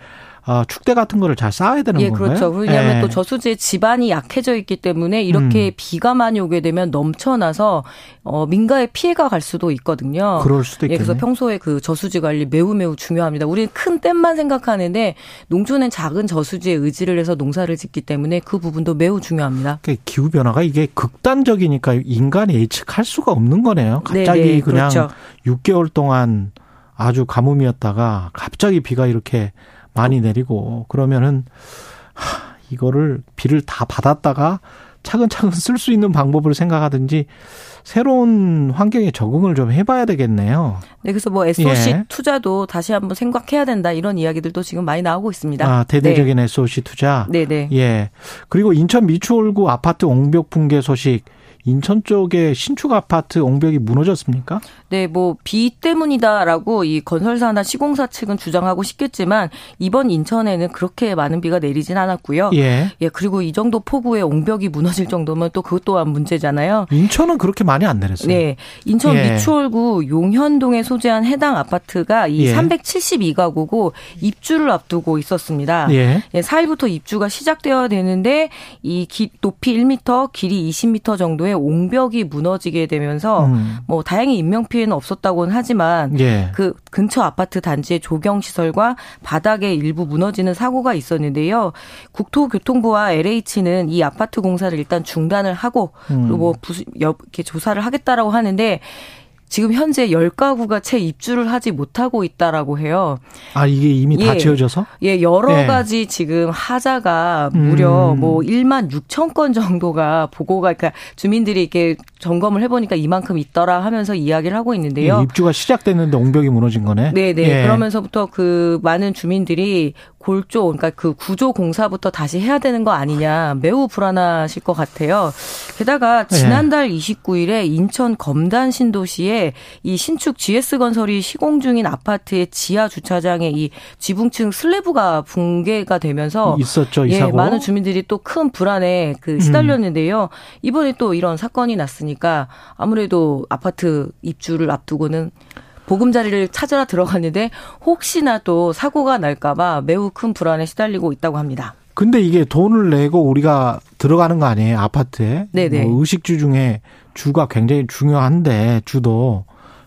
B: 어, 축대 같은 거를 잘 쌓아야 되는 예,
I: 건가요? 그렇죠. 왜냐하면 예. 또 저수지의 지반이 약해져 있기 때문에 이렇게 음. 비가 많이 오게 되면 넘쳐나서 어, 민가에 피해가 갈 수도 있거든요.
B: 그럴 수도 있겠네.
I: 예, 그래서 평소에 그 저수지 관리 매우 매우 중요합니다. 우리는 큰 댐만 생각하는데 농촌은 작은 저수지에 의지를 해서 농사를 짓기 때문에 그 부분도 매우 중요합니다.
B: 그러니까 기후 변화가 이게 극단적이니까 인간이 예측할 수가 없는 거네요. 갑자기 네네, 네, 그냥 그렇죠. 6개월 동안 아주 가뭄이었다가 갑자기 비가 이렇게 많이 내리고 그러면은 하, 이거를 비를 다 받았다가 차근차근 쓸 수 있는 방법을 생각하든지 새로운 환경에 적응을 좀 해봐야 되겠네요.
I: 네, 그래서 뭐 SOC 예. 투자도 다시 한번 생각해야 된다 이런 이야기들도 지금 많이 나오고 있습니다.
B: 아, 대대적인 네. SOC 투자.
I: 네, 네.
B: 예. 그리고 인천 미추홀구 아파트 옹벽 붕괴 소식 인천 쪽에 신축 아파트 옹벽이 무너졌습니까?
I: 네, 뭐 비 때문이다라고 이 건설사나 시공사 측은 주장하고 싶겠지만 이번 인천에는 그렇게 많은 비가 내리진 않았고요. 예. 예, 그리고 이 정도 폭우에 옹벽이 무너질 정도면 또 그것 또한 문제잖아요.
B: 인천은 그렇게 많이 안 내렸어요.
I: 네. 인천 예. 미추홀구 용현동에 소재한 해당 아파트가 이 예. 372가구고 입주를 앞두고 있었습니다. 예. 예, 4일부터 입주가 시작되어야 되는데 이 기, 높이 1m, 길이 20m 정도의 옹벽이 무너지게 되면서 음. 뭐 다행히 인명 피해는 없었다고는 하지만 예. 그 근처 아파트 단지의 조경 시설과 바닥에 일부 무너지는 사고가 있었는데요. 국토교통부와 LH는 이 아파트 공사를 일단 중단을 하고 음. 그리고 뭐 부수, 이렇게 조사를 하겠다라고 하는데 지금 현재 10가구가 채 입주를 하지 못하고 있다라고 해요.
B: 아, 이게 이미 예. 다 지어져서?
I: 예, 여러 예. 가지 지금 하자가 무려 음. 뭐 1만 6천 건 정도가 보고가 그러니까 주민들이 이렇게 점검을 해 보니까 이만큼 있더라 하면서 이야기를 하고 있는데요.
B: 예, 입주가 시작됐는데 옹벽이 무너진 거네.
I: 네, 네. 예. 그러면서부터 그 많은 주민들이 골조 그러니까 그 구조 공사부터 다시 해야 되는 거 아니냐 매우 불안하실 것 같아요. 게다가 지난달 예. 29일에 인천 검단 신도시에 이 신축 GS 건설이 시공 중인 아파트의 지하 주차장에 이 지붕층 슬래브가 붕괴가 되면서
B: 있었죠 이
I: 예,
B: 사고.
I: 많은 주민들이 또 큰 불안에 그 음. 시달렸는데요. 음. 이번에 또 이런 사건이 났으니까 아무래도 아파트 입주를 앞두고는 보금자리를 찾으러 들어갔는데 혹시나 또 사고가 날까봐 매우 큰 불안에 시달리고 있다고 합니다.
B: 근데 이게 돈을 내고 우리가 들어가는 거 아니에요 아파트에?
I: 네네.
B: 뭐 의식주 중에 주가 굉장히 중요한데 주도.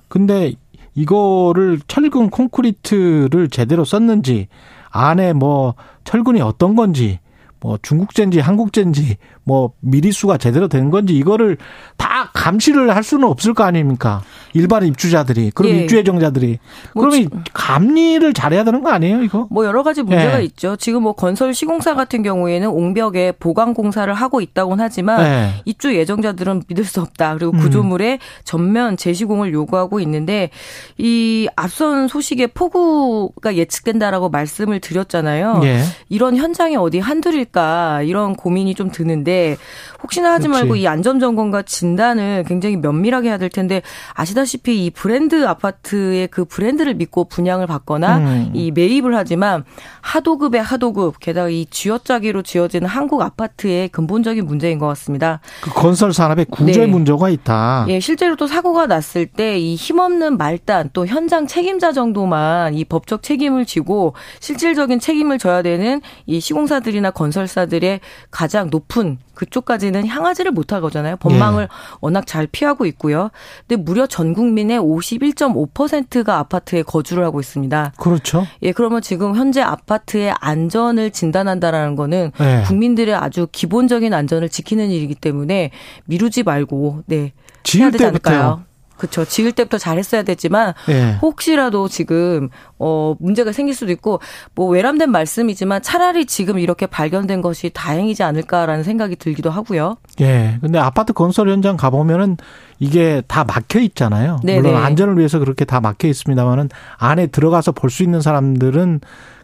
B: 근데 이거를 철근 콘크리트를 제대로 썼는지 안에 뭐 철근이 어떤 건지 뭐 중국제인지 한국제인지 뭐 미리수가 제대로 된 건지 이거를 다 감시를 할 수는 없을 거 아닙니까? 일반 입주자들이 그럼 예. 입주 예정자들이 뭐 그러면 감리를 잘해야 되는 거 아니에요, 이거?
I: 뭐 여러 가지 문제가 예. 있죠. 지금 뭐 건설 시공사 같은 경우에는 옹벽에 보강 공사를 하고 있다고는 하지만 예. 입주 예정자들은 믿을 수 없다. 그리고 구조물에 음. 전면 재시공을 요구하고 있는데 이 앞선 소식에 폭우가 예측된다라고 말씀을 드렸잖아요. 예. 이런 현장이 어디 한둘일 까 이런 고민이 좀 드는데 혹시나 하지 그렇지. 말고 이 안전 점검과 진단을 굉장히 면밀하게 해야 될 텐데 아시다시피 이 브랜드 아파트의 그 브랜드를 믿고 분양을 받거나 음. 이 매입을 하지만 하도급의 하도급 게다가 이 쥐어짜기로 지어지는 한국 아파트의 근본적인 문제인 것 같습니다.
B: 그 건설 산업의 구조의 네. 문제가 있다.
I: 예, 실제로 또 사고가 났을 때 이 힘없는 말단 또 현장 책임자 정도만 이 법적 책임을 지고 실질적인 책임을 져야 되는 이 시공사들이나 건설 사들의 가장 높은 그쪽까지는 향하지를 못할 거잖아요. 법망을 예. 워낙 잘 피하고 있고요. 근데 무려 전 국민의 51.5%가 아파트에 거주를 하고 있습니다.
B: 그렇죠.
I: 예, 그러면 지금 현재 아파트의 안전을 진단한다라는 거는 예. 국민들의 아주 기본적인 안전을 지키는 일이기 때문에 미루지 말고 네. 해야 되지 않을까요? 그렇죠. 지을 때부터 잘했어야 됐지만 예. 혹시라도 지금 어 문제가 생길 수도 있고 뭐 외람된 말씀이지만 차라리 지금 이렇게 발견된 것이 다행이지 않을까라는 생각이 들기도 하고요.
B: 예. 근데 아파트 건설 현장 가 보면은 이게 다 막혀 있잖아요. 네네. 물론 안전을 위해서 그렇게 다 막혀 있습니다만은 안에 들어가서 볼 수 있는 사람들은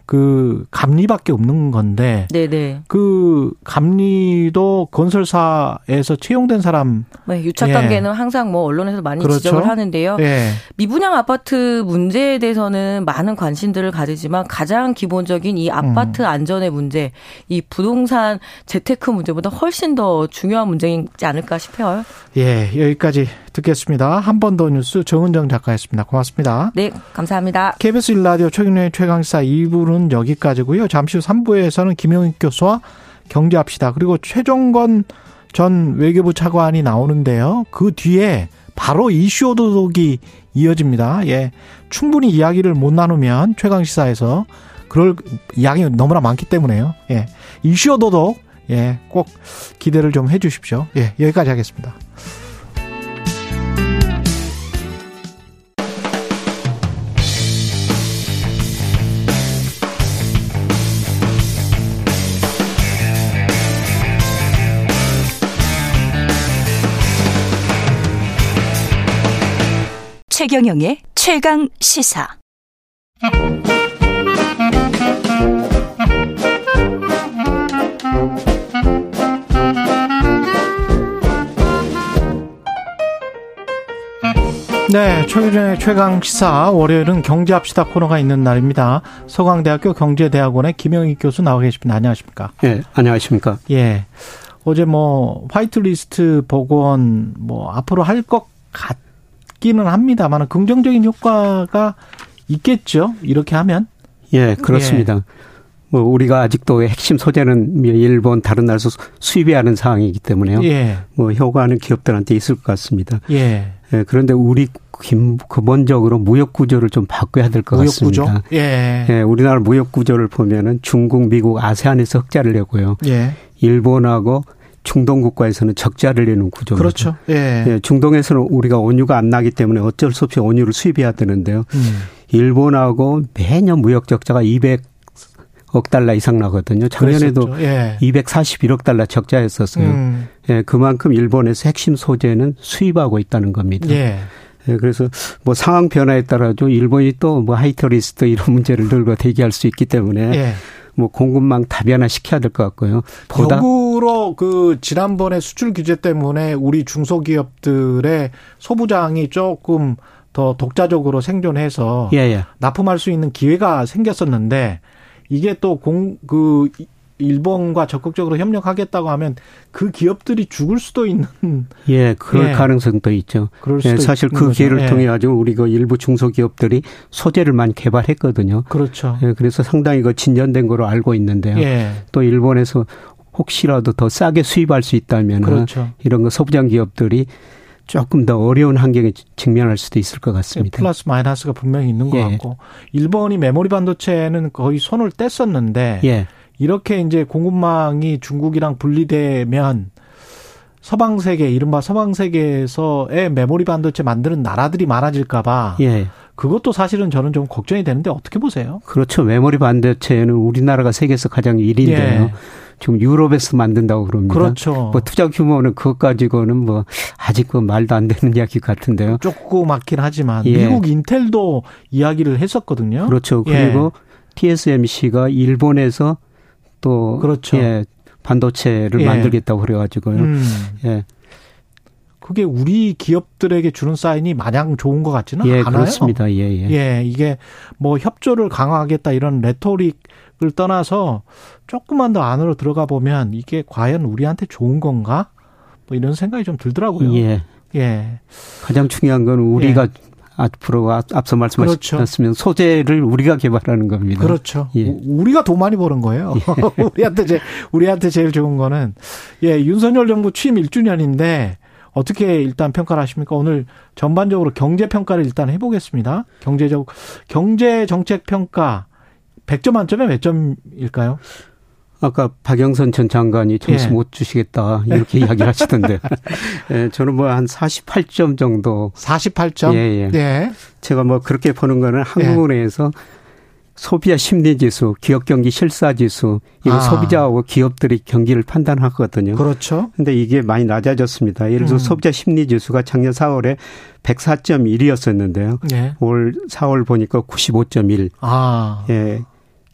B: 그 감리밖에 없는 건데
I: 네네.
B: 그 감리도 건설사에서 채용된 사람
I: 네, 유착 관계는 예. 항상 뭐 언론에서 많이 그렇죠? 지적을 하는데요. 예. 미분양 아파트 문제에 대해서는 많은 관심들을 가지지만 가장 기본적인 이 아파트 음. 안전의 문제, 이 부동산 재테크 문제보다 훨씬 더 중요한 문제이지 않을까 싶어요.
B: 예, 여기까지 듣겠습니다. 한 번 더 뉴스 정은정 작가였습니다. 고맙습니다.
I: 네, 감사합니다.
B: KBS 일라디오 최근의 최강사 2부는 여기까지고요. 잠시 후 3부에서는 김영익 교수와 경제합시다. 그리고 최종건 전 외교부 차관이 나오는데요. 그 뒤에 바로 이슈 오도독이 이어집니다. 예. 충분히 이야기를 못 나누면 최강시사에서 그럴 이야기 너무나 많기 때문에요. 예. 이슈 오도독 예. 꼭 기대를 좀 해 주십시오. 예. 여기까지 하겠습니다.
C: 최경영의 최강 시사.
B: 네, 최경영의 최강 시사 월요일은 경제합시다 코너가 있는 날입니다. 서강대학교 경제대학원의 김영익 교수 나와 계십니다. 안녕하십니까?
J: 예, 안녕하십니까?
B: 예. 어제 뭐 화이트리스트 복원 뭐 앞으로 할 것 같. 있기는 합니다만 긍정적인 효과가 있겠죠. 이렇게 하면.
J: 예, 그렇습니다. 예. 뭐 우리가 아직도 핵심 소재는 일본 다른 나라에서 수입해야 하는 상황이기 때문에요. 예. 뭐 효과는 기업들한테 있을 것 같습니다. 예. 예 그런데 우리 근본적으로 무역 구조를 좀 바꿔야 될 것 같습니다. 구조? 예. 예. 우리나라 무역 구조를 보면은 중국, 미국, 아세안에서 흑자를 내고요. 예. 일본하고 중동 국가에서는 적자를 내는 구조입니다.
B: 그렇죠. 예.
J: 예. 중동에서는 우리가 원유가 안 나기 때문에 어쩔 수 없이 원유를 수입해야 되는데요. 음. 일본하고 매년 무역 적자가 200 억 달러 이상 나거든요. 작년에도 예. 241억 달러 적자였었어요. 음. 예, 그만큼 일본에서 핵심 소재는 수입하고 있다는 겁니다. 예. 예, 그래서 뭐 상황 변화에 따라서 일본이 또 뭐 하이터리스트 이런 문제를 들고 대기할 수 있기 때문에 예. 뭐 공급망 다변화 시켜야 될 것 같고요.
B: 보다 역으로 그 지난번에 수출 규제 때문에 우리 중소기업들의 소부장이 조금 더 독자적으로 생존해서 예, 예. 납품할 수 있는 기회가 생겼었는데 이게 또 공 그 일본과 적극적으로 협력하겠다고 하면 그 기업들이 죽을 수도 있는 [LAUGHS]
J: 예 그럴 예. 가능성도 있죠. 예, 사실 그 기회를 예. 통해 가지고 우리 그 일부 중소기업들이 소재를 많이 개발했거든요.
B: 그렇죠.
J: 예, 그래서 상당히 그 진전된 거로 알고 있는데요. 예. 또 일본에서 혹시라도 더 싸게 수입할 수 있다면 그렇죠. 이런 거 소부장 기업들이 조금 더 어려운 환경에 직면할 수도 있을 것 같습니다.
B: 플러스 마이너스가 분명히 있는 것 예. 같고 일본이 메모리 반도체는 거의 손을 뗐었는데 예. 이렇게 이제 공급망이 중국이랑 분리되면 서방 세계 이른바 서방 세계에서의 메모리 반도체 만드는 나라들이 많아질까 봐 예. 그것도 사실은 저는 좀 걱정이 되는데 어떻게 보세요?
J: 그렇죠. 메모리 반도체는 우리나라가 세계에서 가장 1위인데요. 예. 지금 유럽에서 만든다고 그럽니다.
B: 그렇죠.
J: 뭐 투자 규모는 그것 가지고는 뭐 아직 그 말도 안 되는 [LAUGHS] 이야기 같은데요.
B: 조그맣긴 하지만 예. 미국 인텔도 이야기를 했었거든요.
J: 그렇죠. 그리고 예. TSMC가 일본에서 또 그렇죠. 예, 반도체를 예. 만들겠다고 그래가지고요. 음. 예.
B: 그게 우리 기업들에게 주는 사인이 마냥 좋은 것 같지는 예, 않아요.
J: 그렇습니다. 예, 예.
B: 예, 이게 뭐 협조를 강화하겠다 이런 레토릭을 떠나서 조금만 더 안으로 들어가 보면 이게 과연 우리한테 좋은 건가? 뭐 이런 생각이 좀 들더라고요.
J: 예. 예. 가장 중요한 건 우리가 예. 앞으로 앞서 말씀하셨으면 그렇죠. 소재를 우리가 개발하는 겁니다.
B: 그렇죠. 예. 우리가 돈 많이 버는 거예요. 예. [LAUGHS] 우리한테 제 우리한테 제일 좋은 거는 예 윤석열 정부 취임 1주년인데 어떻게 일단 평가를 하십니까? 오늘 전반적으로 경제 평가를 일단 해보겠습니다. 경제적 경제 정책 평가 100점 만점에 몇 점일까요?
J: 아까 박영선 전 장관이 점수 예. 못 주시겠다 이렇게 [LAUGHS] 이야기를 하시던데 [LAUGHS] 예, 저는 뭐 한 48점 정도
B: 48점
J: 예, 예. 예. 제가 뭐 그렇게 보는 거는 한국은행에서 예. 소비자 심리 지수, 기업 경기 실사 지수, 이거 아. 소비자하고 기업들이 경기를 판단하거든요.
B: 그렇죠.
J: 근데 이게 많이 낮아졌습니다. 예를 들어 음. 소비자 심리 지수가 작년 4월에 104.1이었었는데요. 예. 올 4월 보니까 95.1. 아. 예.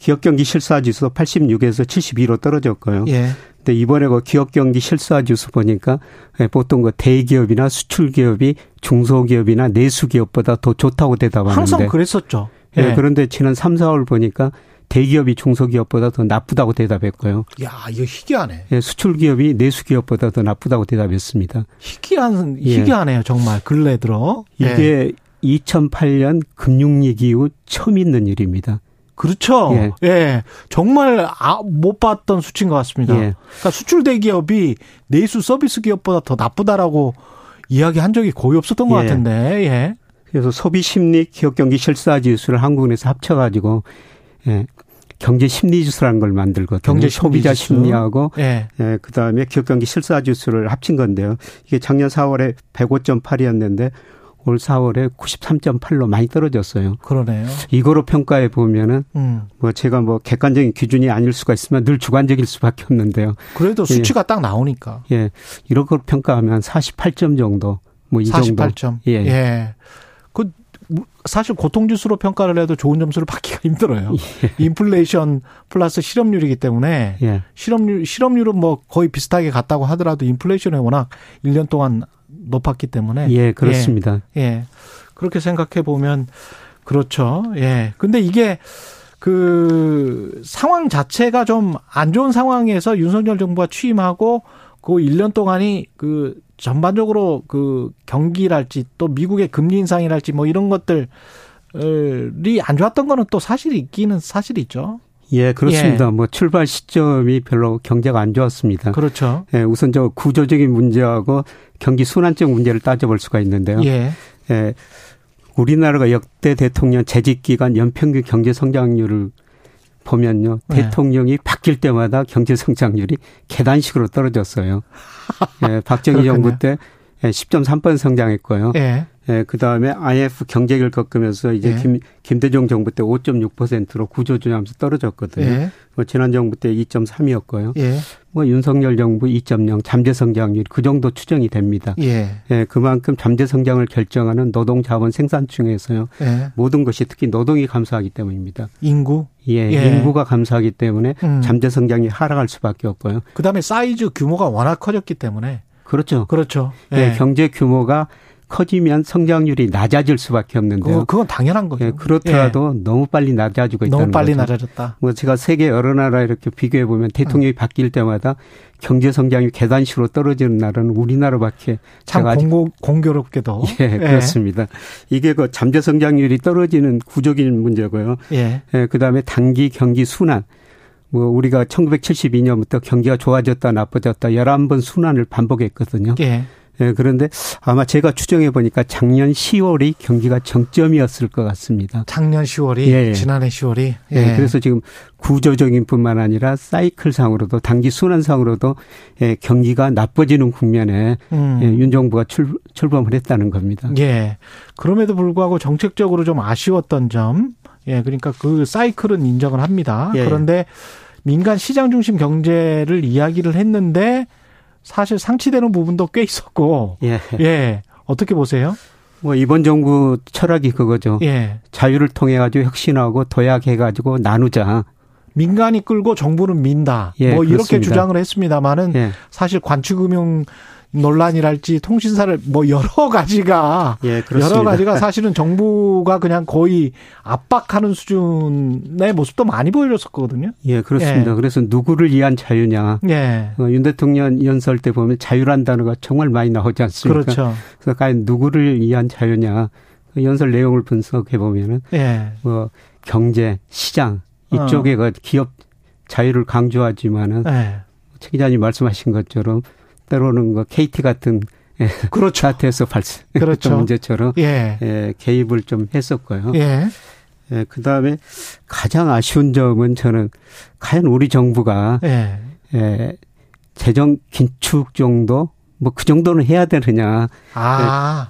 J: 기업 경기 실사 지수 86에서 72로 떨어졌고요. 예. 근데 이번에 그 기업 경기 실사 지수 보니까 예, 보통 그 대기업이나 수출 기업이 중소기업이나 내수 기업보다 더 좋다고 대답하는데
B: 항상 그랬었죠.
J: 예. 예. 그런데 지난 3, 4월 보니까 대기업이 중소기업보다 더 나쁘다고 대답했고요.
B: 야, 이거 희귀하네.
J: 예, 수출 기업이 내수 기업보다 더 나쁘다고 대답했습니다.
B: 희귀한 예. 희귀하네요, 정말 근래 들어.
J: 이게 예. 2008년 금융위기 이후 처음 있는 일입니다.
B: 그렇죠. 예. 예. 정말 아, 못 봤던 수치인 것 같습니다. 예. 그러니까 수출 대기업이 내수 서비스 기업보다 더 나쁘다라고 이야기한 적이 거의 없었던 것 예. 같은데. 예.
J: 그래서 소비 심리 기업 경기 실사 지수를 한국은행에서 합쳐 가지고 예. 경제 심리 지수라는 걸 만들거든요. 경제 소비자 심리하고 예. 예. 그다음에 기업 경기 실사 지수를 합친 건데요. 이게 작년 4월에 105.8이었는데 올 4월에 93.8로 많이 떨어졌어요.
B: 그러네요.
J: 이거로 평가해 보면은 음. 뭐 제가 뭐 객관적인 기준이 아닐 수가 있으면 늘 주관적일 수밖에 없는데요.
B: 그래도 예. 수치가 예. 딱 나오니까.
J: 예. 이런 걸 평가하면 48점 정도. 뭐 이 정도.
B: 48점. 예. 예. 그 사실 고통지수로 평가를 해도 좋은 점수를 [LAUGHS] 받기가 힘들어요. 예. 인플레이션 플러스 실업률이기 때문에 예. 실업률 실업률은 뭐 거의 비슷하게 갔다고 하더라도 인플레이션이 워낙 1년 동안 높았기 때문에
J: 예 그렇습니다.
B: 예, 예. 그렇게 생각해 보면 그렇죠. 예. 근데 이게 그 상황 자체가 좀 안 좋은 상황에서 윤석열 정부가 취임하고 그 1년 동안이 그 전반적으로 그 경기랄지 또 미국의 금리 인상이랄지 뭐 이런 것들이 안 좋았던 거는 또 사실이 있기는 사실이죠.
J: 예, 그렇습니다. 예. 뭐 출발 시점이 별로 경제가 안 좋았습니다.
B: 그렇죠.
J: 예, 우선 저 구조적인 문제하고 경기 순환적 문제를 따져볼 수가 있는데요. 예. 예. 우리나라가 역대 대통령 재직 기간 연평균 경제 성장률을 보면요. 네. 대통령이 바뀔 때마다 경제 성장률이 계단식으로 떨어졌어요. [LAUGHS] 예, 박정희 정부 때 10.3% 성장했고요. 예. 예, 그 다음에 IF 경제를 겪으면서 이제 예. 김, 김대중 정부 때 5.6%로 구조조정하면서 떨어졌거든요. 예. 뭐 지난 정부 때 2.3이었고요. 예. 뭐 윤석열 정부 2.0 잠재 성장률 그 정도 추정이 됩니다. 예. 예, 그만큼 잠재 성장을 결정하는 노동 자원 생산층에서요. 예. 모든 것이 특히 노동이 감소하기 때문입니다.
B: 인구?
J: 예, 예. 인구가 감소하기 때문에 음. 잠재 성장이 하락할 수밖에 없고요.
B: 그다음에 사이즈 규모가 워낙 커졌기 때문에
J: 그렇죠.
B: 그렇죠.
J: 예, 예 경제 규모가 커지면 성장률이 낮아질 수밖에 없는데요.
B: 그건 당연한 거죠. 예,
J: 그렇더라도 예. 너무 빨리 낮아지고 있다는
B: 너무 빨리
J: 거죠.
B: 낮아졌다.
J: 뭐 제가 세계 여러 나라 이렇게 비교해 보면 대통령이 음. 바뀔 때마다 경제 성장이 계단식으로 떨어지는 나라는 우리나라밖에
B: 참 공고, 공교롭게도 [LAUGHS]
J: 예, 예, 그렇습니다. 이게 그 잠재 성장률이 떨어지는 구조적인 문제고요. 예. 예 그다음에 단기 경기 순환 뭐 우리가 1972년부터 경기가 좋아졌다 나빠졌다 11번 순환을 반복했거든요. 예. 예, 그런데 아마 제가 추정해 보니까 작년 10월이 경기가 정점이었을 것 같습니다.
B: 작년 10월이 예, 예. 지난해 10월이 예.
J: 예. 그래서 지금 구조적인 뿐만 아니라 사이클상으로도 단기 순환상으로도 예, 경기가 나빠지는 국면에 음. 예, 윤 정부가 출, 출범을 했다는 겁니다.
B: 예. 그럼에도 불구하고 정책적으로 좀 아쉬웠던 점 예, 그러니까 그 사이클은 인정을 합니다. 예. 그런데 민간 시장 중심 경제를 이야기를 했는데 사실 상치되는 부분도 꽤 있었고. 예. 예. 어떻게 보세요?
J: 뭐 이번 정부 철학이 그거죠. 예. 자유를 통해 가지고 혁신하고 도약해 가지고 나누자.
B: 민간이 끌고 정부는 민다. 예, 뭐 이렇게 그렇습니다. 주장을 했습니다마는 예. 사실 관치금융 논란이랄지 통신사를 뭐 여러 [LAUGHS] 가지가 예, 여러 가지가 사실은 정부가 그냥 거의 압박하는 수준의 모습도 많이 보여줬었거든요.
J: 예, 그렇습니다. 예. 그래서 누구를 위한 자유냐. 예. 어, 윤 대통령 연설 때 보면 자유란 단어가 정말 많이 나오지 않습니까? 그렇죠. 그래서 과연 누구를 위한 자유냐. 그 연설 내용을 분석해 보면은 예. 뭐 경제, 시장 이쪽에 어. 그 기업 자유를 강조하지만은 예. 최 기자님 말씀하신 것처럼 때로는 그 KT 같은 예, [LAUGHS] 그렇죠. 사태에서 발생 그렇죠. 문제처럼 예. 예, 개입을 좀 했었고요. 예. 예, 그 다음에 가장 아쉬운 점은 저는 과연 우리 정부가 예. 예, 재정 긴축 정도 뭐 그 정도는 해야 되느냐.
B: 아.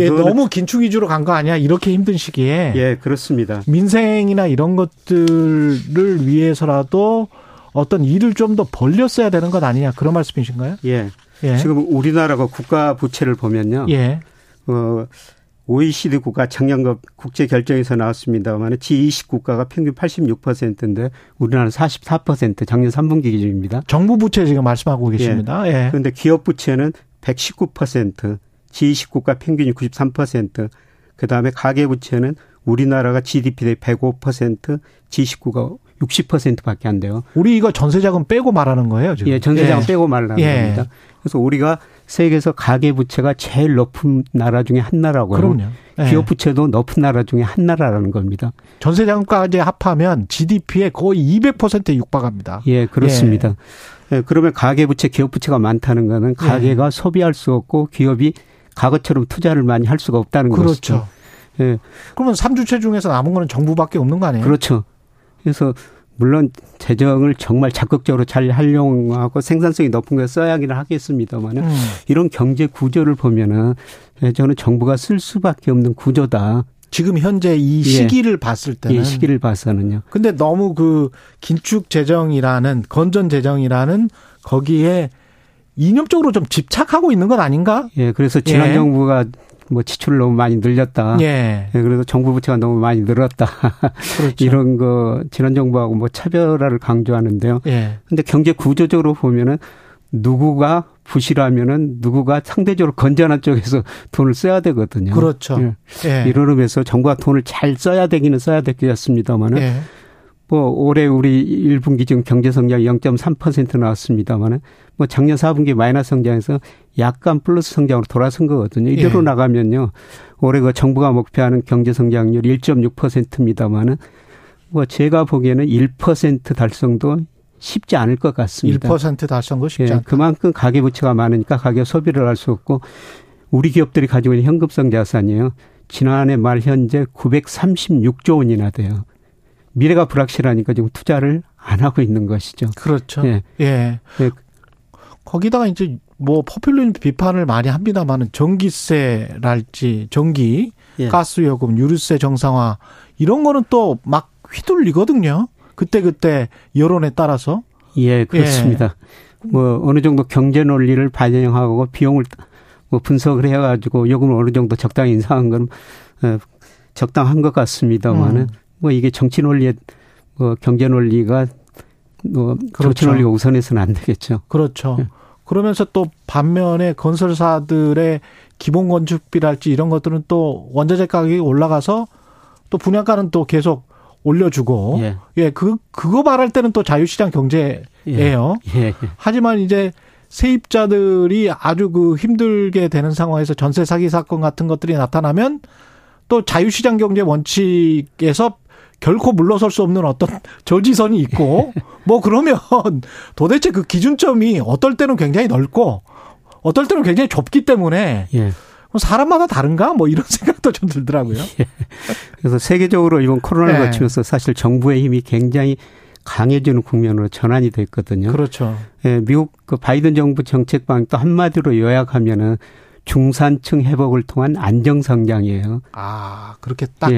B: 예, 너무 긴축 위주로 간 거 아니야? 이렇게 힘든 시기에.
J: 예, 그렇습니다.
B: 민생이나 이런 것들을 위해서라도 어떤 일을 좀 더 벌렸어야 되는 것 아니냐 그런 말씀이신가요?
J: 예. 예. 지금 우리나라가 국가 부채를 보면요. 예. 어, OECD 국가 작년 국제 결정에서 나왔습니다만 G20 국가가 평균 86%인데 우리나라는 44% 작년 3분기 기준입니다.
B: 정부 부채 지금 말씀하고 계십니다.
J: 예. 예. 그런데 기업 부채는 119%, G20 국가 평균이 93%, 그다음에 가계 부채는 우리나라가 GDP 대 105%, G19가 60%밖에 안 돼요.
B: 우리 이거 전세자금 빼고 말하는 거예요, 지금?
J: 예, 전세자금 예. 빼고 말하는 예. 겁니다. 그래서 우리가 세계에서 가계 부채가 제일 높은 나라 중에 한 나라고요. 그럼요. 예. 기업 부채도 높은 나라 중에 한 나라라는 겁니다.
B: 전세자금까지 합하면 GDP에 거의 200%에 육박합니다.
J: 예, 그렇습니다. 예. 예, 그러면 가계 부채, 기업 부채가 많다는 거는 가계가 예. 소비할 수 없고 기업이 과거처럼 투자를 많이 할 수가 없다는
B: 그렇죠. 것이죠. 예. 그러면 3주체 중에서 남은 거는 정부밖에 없는 거 아니에요?
J: 그렇죠. 그래서 물론 재정을 정말 적극적으로 잘 활용하고 생산성이 높은 걸 써야 하기는 하겠습니다만은 음. 이런 경제 구조를 보면은 저는 정부가 쓸 수밖에 없는 구조다.
B: 지금 현재 이 예. 시기를 예. 봤을 때는
J: 이 시기를 봐서는요.
B: 근데 너무 그 긴축 재정이라는 건전 재정이라는 거기에 이념적으로 좀 집착하고 있는 건 아닌가?
J: 예, 그래서 지난 예. 정부가 뭐 지출을 너무 많이 늘렸다. 예. 예 그래서 정부 부채가 너무 많이 늘었다. 그렇죠. [LAUGHS] 이런 거 지난 정부하고 뭐 차별화를 강조하는데요. 예. 근데 경제 구조적으로 보면은 누구가 부실하면은 누구가 상대적으로 건전한 쪽에서 돈을 써야 되거든요.
B: 그렇죠. 예.
J: 예. 이런 의미에서 정부가 돈을 잘 써야 되기는 써야 되겠습니다만은 예. 뭐 올해 우리 1분기 지금 경제 성장이 0.3% 나왔습니다만은 뭐 작년 4분기 마이너스 성장에서 약간 플러스 성장으로 돌아선 거거든요. 이대로 예. 나가면요. 올해 그 정부가 목표하는 경제 성장률 1.6%입니다만은 뭐 제가 보기에는 1% 달성도 쉽지 않을 것 같습니다.
B: 1% 달성도 쉽지 예, 않다.
J: 그만큼 가계 부채가 많으니까 가계 소비를 할 수 없고 우리 기업들이 가지고 있는 현금성 자산이요. 지난해 말 현재 936조 원이나 돼요. 미래가 불확실하니까 지금 투자를 안 하고 있는 것이죠.
B: 그렇죠. 예. 예. 예. 거기다가 이제 뭐 포퓰리즘 비판을 많이 합니다만은 전기세랄지 전기, 예. 가스 요금, 유류세 정상화 이런 거는 또 막 휘둘리거든요. 그때 그때 여론에 따라서.
J: 예, 그렇습니다. 예. 뭐 어느 정도 경제 논리를 반영하고 비용을 뭐 분석을 해가지고 요금을 어느 정도 적당히 인상한 건 어, 적당한 것 같습니다만은 음. 뭐 이게 정치 논리에 뭐 경제 논리가 뭐 그렇죠. 정치 논리가 우선해서는 안 되겠죠.
B: 그렇죠. 예. 그러면서 또 반면에 건설사들의 기본 건축비랄지 이런 것들은 또 원자재 가격이 올라가서 또 분양가는 또 계속 올려주고 예, 예 그 그거 말할 때는 또 자유시장 경제예요. 예. 예. 하지만 이제 세입자들이 아주 그 힘들게 되는 상황에서 전세 사기 사건 같은 것들이 나타나면 또 자유시장 경제 원칙에서 결코 물러설 수 없는 어떤 저지선이 있고 뭐 그러면 [LAUGHS] 도대체 그 기준점이 어떨 때는 굉장히 넓고 어떨 때는 굉장히 좁기 때문에 예. 사람마다 다른가 뭐 이런 [LAUGHS] 생각도 좀 들더라고요. 예.
J: 그래서 세계적으로 이번 코로나를 네. 거치면서 사실 정부의 힘이 굉장히 강해지는 국면으로 전환이 됐거든요.
B: 그렇죠.
J: 예, 미국 그 바이든 정부 정책 방향 또 한마디로 요약하면은 중산층 회복을 통한 안정 성장이에요.
B: 아 그렇게 딱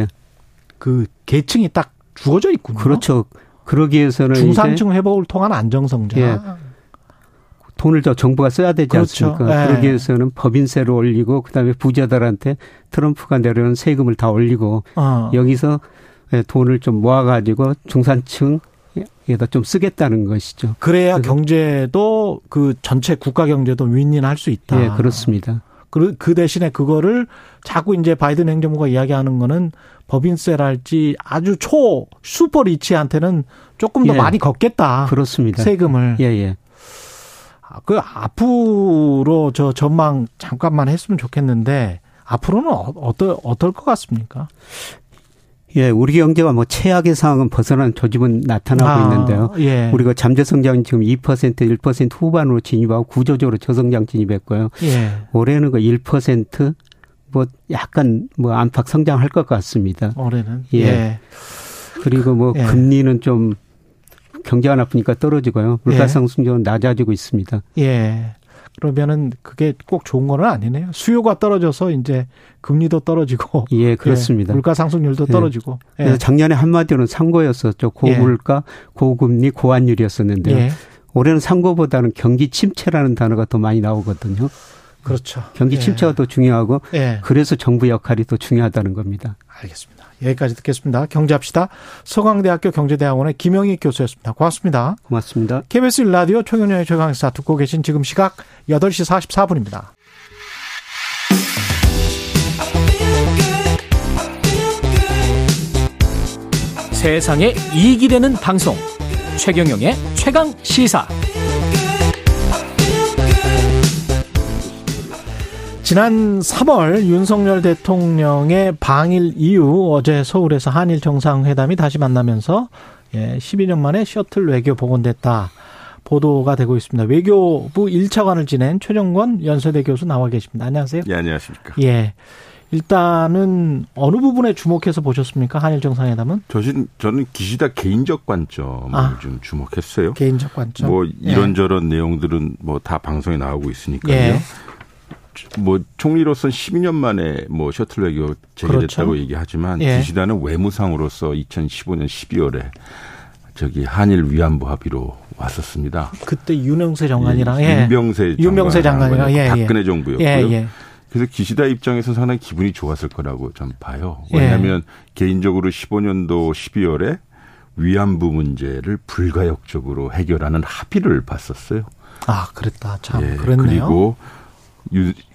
B: 그 예. 계층이 딱 주어져 있군요.
J: 그렇죠. 그러기 위해서는
B: 중산층 회복을 통한 안정 성장. 예.
J: 돈을 더 정부가 써야 되지 그렇죠. 않습니까? 예. 그러기 위해서는 법인세를 올리고 그다음에 부자들한테 트럼프가 내려는 세금을 다 올리고 어. 여기서 예, 돈을 좀 모아가지고 중산층 에다 좀 쓰겠다는 것이죠.
B: 그래야 경제도 그 전체 국가 경제도 윈윈할 수 있다.
J: 예, 그렇습니다.
B: 그, 그 대신에 그거를 자꾸 이제 바이든 행정부가 이야기하는 거는 법인세랄지 아주 초 슈퍼 리치한테는 조금 더 예. 많이 걷겠다.
J: 그렇습니다.
B: 세금을.
J: 예, 예.
B: 아, 그 앞으로 저 전망 잠깐만 했으면 좋겠는데 앞으로는 어, 어떨 어떨 것 같습니까?
J: 예, 우리 경제가 뭐 최악의 상황은 벗어난 조짐은 나타나고 아, 있는데요. 예. 우리가 잠재 성장이 지금 2% 1% 후반으로 진입하고 구조적으로 저성장 진입했고요. 예. 올해는 그 1%뭐 약간 뭐 안팎 성장할 것 같습니다.
B: 올해는
J: 예. 예. 그리고 뭐 예. 금리는 좀 경제가 나쁘니까 떨어지고요. 물가 예. 상승률은 낮아지고 있습니다.
B: 예. 그러면은 그게 꼭 좋은 건 아니네요. 수요가 떨어져서 이제 금리도 떨어지고
J: 예, [LAUGHS] 예 그렇습니다.
B: 예, 물가 상승률도 떨어지고.
J: 예. 그래서 작년에 한마디로는 상고였었죠. 고물가, 예. 고금리, 고환율이었었는데요. 예. 올해는 상고보다는 경기 침체라는 단어가 더 많이 나오거든요.
B: 그렇죠.
J: 경기 예. 침체가 더 중요하고 그래서 정부 역할이 더 중요하다는 겁니다.
B: 알겠습니다. 여기까지 듣겠습니다. 경제합시다. 서강대학교 경제대학원의 김영희 교수였습니다. 고맙습니다.
J: 고맙습니다.
B: KBS 라디오 최경영의 최강사 듣고 계신 지금 시각 8시 44분입니다.
A: 세상에 이익이 되는 방송 최경영의 최강 시사
B: 지난 3월 윤석열 대통령의 방일 이후 어제 서울에서 한일 정상회담이 다시 만나면서 예, 12년 만에 셔틀 외교 복원됐다. 보도가 되고 있습니다. 외교부 1차관을 지낸 최정권 연세대 교수 나와 계십니다. 안녕하세요.
K: 예, 안녕하십니까.
B: 예. 일단은 어느 부분에 주목해서 보셨습니까? 한일 정상회담은?
K: 저는 저는 기시다 개인적 관점을 아, 좀 주목했어요.
B: 개인적 관점.
K: 뭐 이런저런 예. 내용들은 뭐 다 방송에 나오고 있으니까요. 예. 뭐 총리로서 12년 만에 뭐 셔틀 외교 재개됐다고 그렇죠. 얘기하지만 예. 기시다는 외무상으로서 2015년 12월에 저기 한일 위안부 합의로 왔었습니다.
B: 그때 윤영세 장관이랑
K: 예. 윤병세
B: 윤병세 장관이랑 예,
K: 예. 박근혜 정부였고요. 예, 예. 그래서 기시다 입장에서 상당히 기분이 좋았을 거라고 전 봐요. 왜냐하면 개인적으로 15년도 12월에 위안부 문제를 불가역적으로 해결하는 합의를 봤었어요.
B: 아, 그랬다. 참, 예, 그랬네요.
K: 그리고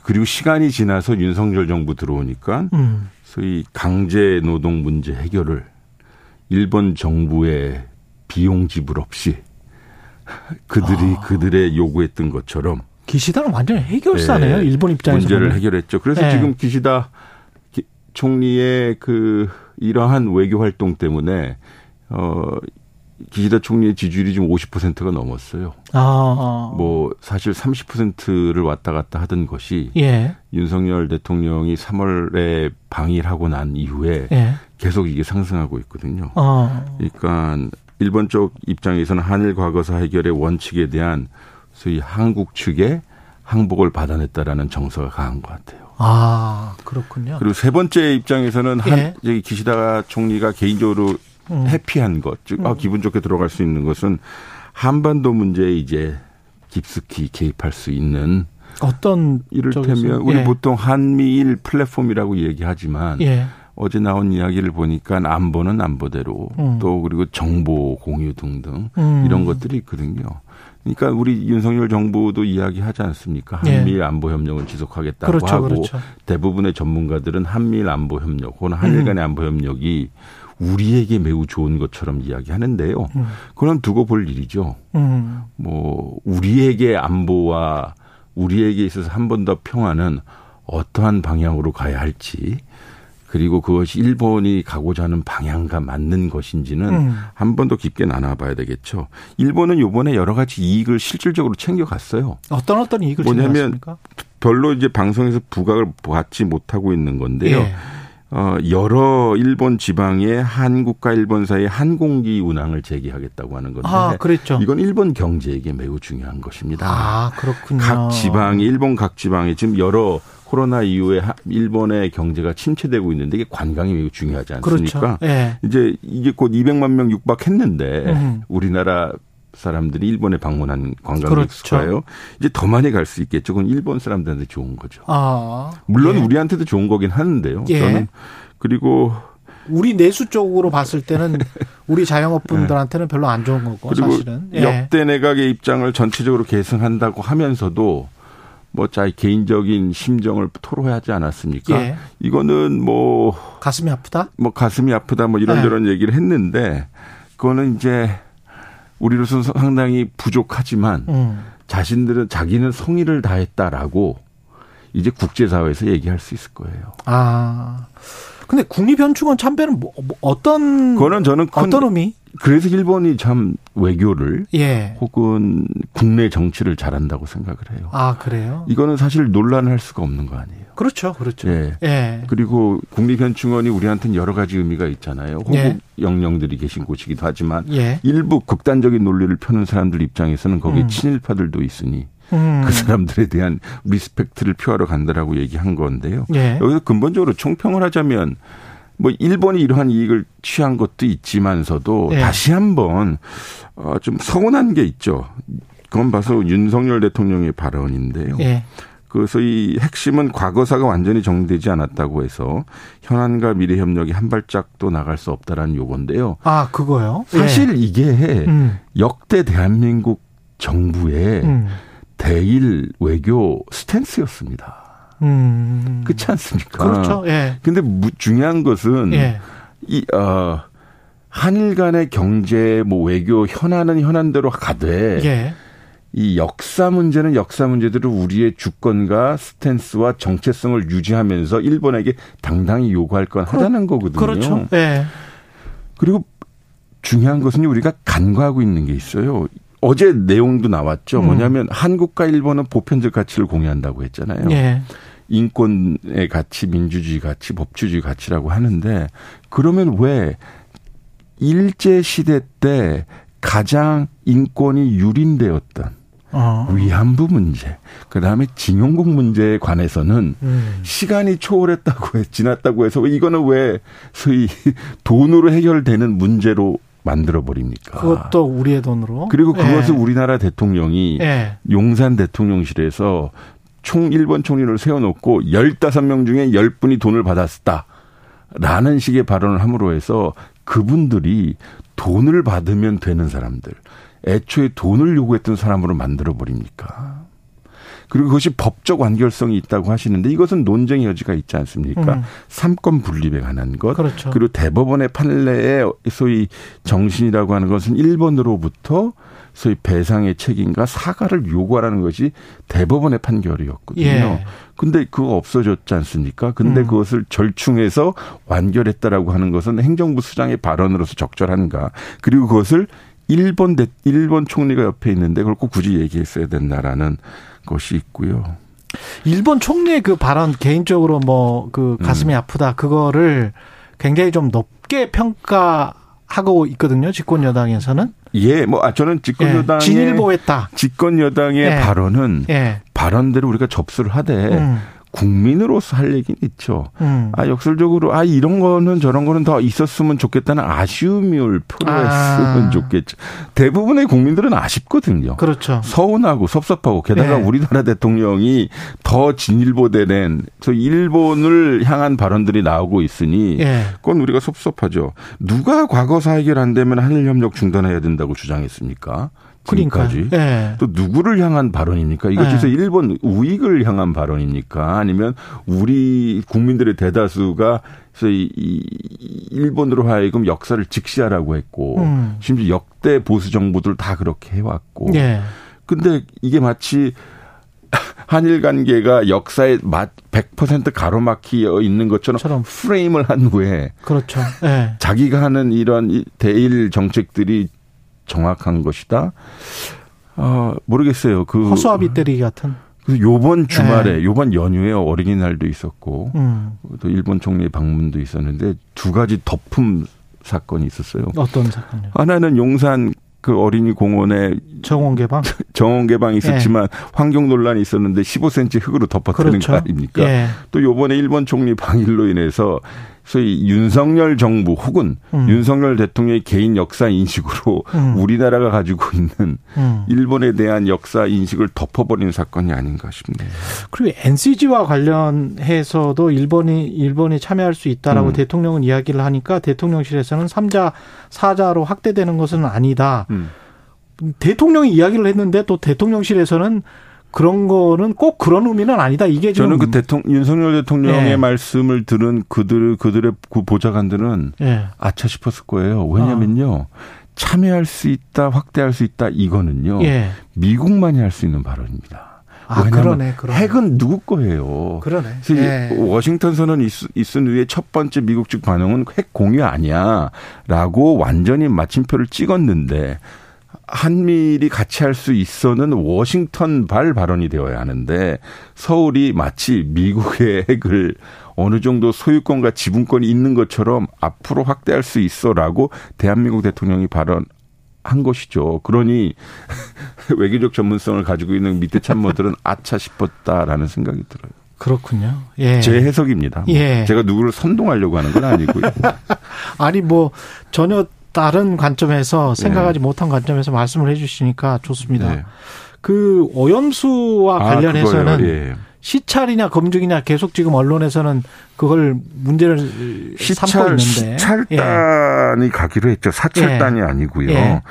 K: 그리고 시간이 지나서 윤석열 정부 들어오니까 음. 소위 강제 노동 문제 해결을 일본 정부의 비용 지불 없이 [LAUGHS] 그들이 아. 그들의 요구했던 것처럼
B: 기시다는 완전 해결사네요. 네, 일본 입장에서
K: 문제를 보면. 해결했죠. 그래서 네. 지금 기시다 총리의 그 이러한 외교 활동 때문에 어 기시다 총리의 지지율이 지금 50%가 넘었어요. 아. 뭐 사실 30%를 왔다 갔다 하던 것이 예. 윤석열 대통령이 3월에 방일 하고 난 이후에 예. 계속 이게 상승하고 있거든요. 아. 그러니까 일본 쪽 입장에서는 한일 과거사 해결의 원칙에 대한 소위 한국 측의 항복을 받아냈다라는 정서가 강한 것 같아요.
B: 아 그렇군요.
K: 그리고 세 번째 입장에서는 한 예. 기시다 총리가 개인적으로 음. 해피한 것, 즉 아, 음. 기분 좋게 들어갈 수 있는 것은 한반도 문제에 이제 깊숙이 개입할 수 있는
B: 어떤
K: 이를테면 우리 예. 보통 한미일 플랫폼이라고 얘기하지만 예. 어제 나온 이야기를 보니까 안보는 안보대로 음. 또 그리고 정보 공유 등등 음. 이런 것들이 있거든요. 그러니까 우리 윤석열 정부도 이야기하지 않습니까? 예. 한미일 안보 협력을 지속하겠다고 그렇죠, 하고 그렇죠. 대부분의 전문가들은 한미일 안보 협력 혹은 한일 간의 음. 안보 협력이 우리에게 매우 좋은 것처럼 이야기하는데요. 음. 그건 두고 볼 일이죠. 음. 뭐 우리에게 안보와 우리에게 있어서 한 번 더 평화는 어떠한 방향으로 가야 할지 그리고 그것이 일본이 가고자 하는 방향과 맞는 것인지는 음. 한번 더 깊게 나눠봐야 되겠죠. 일본은 요번에 여러 가지 이익을 실질적으로 챙겨갔어요.
B: 어떤 어떤 이익을 뭐냐면 챙겨갔습니까?
K: 별로 이제 방송에서 부각을 받지 못하고 있는 건데요. 예. 어, 여러 일본 지방에 한국과 일본 사이에 항공기 운항을 재개하겠다고 하는 건데. 아, 그랬죠. 이건 일본 경제에게 매우 중요한 것입니다.
B: 아, 그렇군요.
K: 각 지방이, 일본 각 지방에 지금 여러 코로나 이후에 일본의 경제가 침체되고 있는데 이게 관광이 매우 중요하지 않습니까? 그렇죠. 네. 이제 이게 곧 200만 명 육박했는데 음. 우리나라 사람들이 일본에 방문한 관광객 수가요. 그렇죠. 이제 더 많이 갈 수 있겠죠. 그건 일본 사람들한테 좋은 거죠. 아, 물론 예. 우리한테도 좋은 거긴 하는데요. 예. 저는 그리고
B: 우리 내수 쪽으로 봤을 때는 [LAUGHS] 우리 자영업분들한테는 별로 안 좋은 거고 그리고 사실은
K: 예. 역대 내각의 입장을 전체적으로 계승한다고 하면서도 뭐 자기 개인적인 심정을 토로하지 않았습니까? 예. 이거는 뭐
B: 가슴이 아프다?
K: 뭐 가슴이 아프다 뭐 이런저런 예. 얘기를 했는데 그거는 이제 우리로서는 상당히 부족하지만 음. 자신들은 자기는 성의를 다했다라고 이제 국제사회에서 얘기할 수 있을 거예요.
B: 아. 근데 국립현충원 참배는 뭐, 뭐 어떤
K: 그거는 저는
B: 큰, 어떤 의미?
K: 그래서 일본이 참 외교를 예. 혹은 국내 정치를 잘한다고 생각을 해요.
B: 아 그래요?
K: 이거는 사실 논란할 수가 없는 거 아니에요.
B: 그렇죠, 그렇죠.
K: 예. 예. 그리고 국립현충원이 우리한테는 여러 가지 의미가 있잖아요. 호국 예. 영령들이 계신 곳이기도 하지만 예. 일부 극단적인 논리를 펴는 사람들 입장에서는 거기에 음. 친일파들도 있으니 음. 그 사람들에 대한 respect를 표하러 간다라고 얘기한 건데요. 예. 여기서 근본적으로 총평을 하자면 뭐 일본이 이러한 이익을 취한 것도 있지만서도 네. 다시 한번 어 좀 서운한 게 있죠. 그건 봐서 윤석열 대통령의 발언인데요. 네. 그래서 이 핵심은 과거사가 완전히 정리되지 않았다고 해서 현안과 미래 협력이 한 발짝도 나갈 수 없다라는 요건데요.
B: 아 그거요?
K: 사실 네. 이게 음. 역대 대한민국 정부의 음. 대일 외교 스탠스였습니다. 음. 그렇지 않습니까?
B: 그렇죠. 예.
K: 근데 중요한 것은 예. 이 어, 한일 간의 경제 뭐 외교 현안은 현안대로 가되 예. 이 역사 문제는 역사 문제대로 우리의 주권과 스탠스와 정체성을 유지하면서 일본에게 당당히 요구할 건 하자는 거거든요.
B: 그렇죠. 예.
K: 그리고 중요한 것은 우리가 간과하고 있는 게 있어요. 어제 내용도 나왔죠. 음. 뭐냐면 한국과 일본은 보편적 가치를 공유한다고 했잖아요. 예. 인권의 가치, 민주주의 가치, 법주주의 가치라고 하는데 그러면 왜 일제 시대 때 가장 인권이 유린되었던 어. 위안부 문제, 그 다음에 징용국 문제에 관해서는 음. 시간이 초월했다고 해, 지났다고 해서 이거는 왜 소위 돈으로 해결되는 문제로 만들어 버립니까?
B: 그것도 우리의 돈으로.
K: 그리고 그것을 예. 우리나라 대통령이 예. 용산 대통령실에서 총 1번 총리를 세워놓고 15명 중에 10분이 돈을 받았다. 라는 식의 발언을 함으로 해서 그분들이 돈을 받으면 되는 사람들, 애초에 돈을 요구했던 사람으로 만들어 버립니까? 그리고 그것이 법적 완결성이 있다고 하시는데 이것은 논쟁의 여지가 있지 않습니까? 음. 삼권 분립에 관한 것. 그렇죠. 그리고 대법원의 판례의 소위 정신이라고 하는 것은 일본으로부터 소위 배상의 책임과 사과를 요구하라는 것이 대법원의 판결이었거든요. 예. 근데 그거 없어졌지 않습니까? 근데 음. 그것을 절충해서 완결했다라고 하는 것은 행정부 수장의 발언으로서 적절한가? 그리고 그것을 일본 대, 일본 총리가 옆에 있는데 그걸 꼭 굳이 얘기했어야 된다라는 것이 있고요.
B: 일본 총리의 그 발언 개인적으로 뭐 그 가슴이 음. 아프다 그거를 굉장히 좀 높게 평가하고 있거든요. 집권 여당에서는.
K: 예, 뭐 아, 저는 집권 예, 여당의
B: 진일보했다.
K: 집권 여당의 예. 발언은 예. 발언대로 우리가 접수를 하되 음. 국민으로서 할 얘기는 있죠. 음. 아, 역설적으로, 아, 이런 거는 저런 거는 더 있었으면 좋겠다는 아쉬움을 표현했으면 아. 좋겠죠. 대부분의 국민들은 아쉽거든요.
B: 그렇죠.
K: 서운하고 섭섭하고, 게다가 네. 우리나라 대통령이 더 진일보되는, 그 일본을 향한 발언들이 나오고 있으니, 네. 그건 우리가 섭섭하죠. 누가 과거사 해결 안 되면 한일 협력 중단해야 된다고 주장했습니까? 지금까지 네. 또 누구를 향한 발언입니까? 이거 진짜 네. 일본 우익을 향한 발언입니까? 아니면 우리 국민들의 대다수가 이 일본으로 하여금 역사를 직시하라고 했고 음. 심지어 역대 보수 정부들 다 그렇게 해왔고. 네. 근데 이게 마치 [LAUGHS] 한일 관계가 역사에 100% 가로막혀 있는 것처럼 프레임을 한 후에
B: 그렇죠.
K: 네. 자기가 하는 이런 대일 정책들이 정확한 것이다. 어, 모르겠어요. 그
B: 허수아비 때리기 같은.
K: 그 요번 주말에 네. 요번 연휴에 어린이날도 있었고 음. 또 일본 총리 방문도 있었는데 두 가지 덮음 사건이 있었어요.
B: 어떤 사건요?
K: 하나는 용산 그 어린이 공원에
B: 정원 개방 [LAUGHS]
K: 정원 개방이 있었지만 예. 환경 논란이 있었는데 15cm 흙으로 덮었다는 그렇죠. 거 아닙니까? 예. 또 요번에 일본 총리 방일로 인해서 소위 윤석열 정부 혹은 음. 윤석열 대통령의 개인 역사 인식으로 음. 우리나라가 가지고 있는 음. 일본에 대한 역사 인식을 덮어버리는 사건이 아닌가 싶네요.
B: 그리고 NCG와 관련해서도 일본이 일본이 참여할 수 있다라고 음. 대통령은 이야기를 하니까 대통령실에서는 3자 4자로 확대되는 것은 아니다. 음. 대통령이 이야기를 했는데 또 대통령실에서는 그런 거는 꼭 그런 의미는 아니다. 이게
K: 저는 그 대통령 윤석열 대통령의 네. 말씀을 들은 그들 그들의 그 보좌관들은 네. 아차 싶었을 거예요. 왜냐면요. 아. 참여할 수 있다, 확대할 수 있다 이거는요. 네. 미국만이 할 수 있는 발언입니다.
B: 아, 그러네, 그러네.
K: 핵은 누구 거예요?
B: 그러네.
K: 그래서 예. 워싱턴 선언 있은 후에 첫 번째 미국 측 반응은 핵 공유 아니야라고 완전히 마침표를 찍었는데 한미일이 같이 할 수 있어는 워싱턴 발 발언이 되어야 하는데 서울이 마치 미국의 핵을 어느 정도 소유권과 지분권이 있는 것처럼 앞으로 확대할 수 있어라고 대한민국 대통령이 발언 한 것이죠. 그러니 [LAUGHS] 외교적 전문성을 가지고 있는 밑에 참모들은 [LAUGHS] 아차 싶었다라는 생각이 들어요.
B: 그렇군요. 예.
K: 제 해석입니다. 예. 제가 누구를 선동하려고 하는 건 아니고요. [LAUGHS]
B: 아니 뭐 전혀 다른 관점에서 생각하지 네. 못한 관점에서 말씀을 해주시니까 좋습니다. 네. 그 오염수와 아, 관련해서는 예. 시찰이냐 검증이냐 계속 지금 언론에서는 그걸 문제를 시찰, 삼고 있는데
K: 시찰단이 예. 가기로 했죠. 사찰단이 예. 아니고요. 예.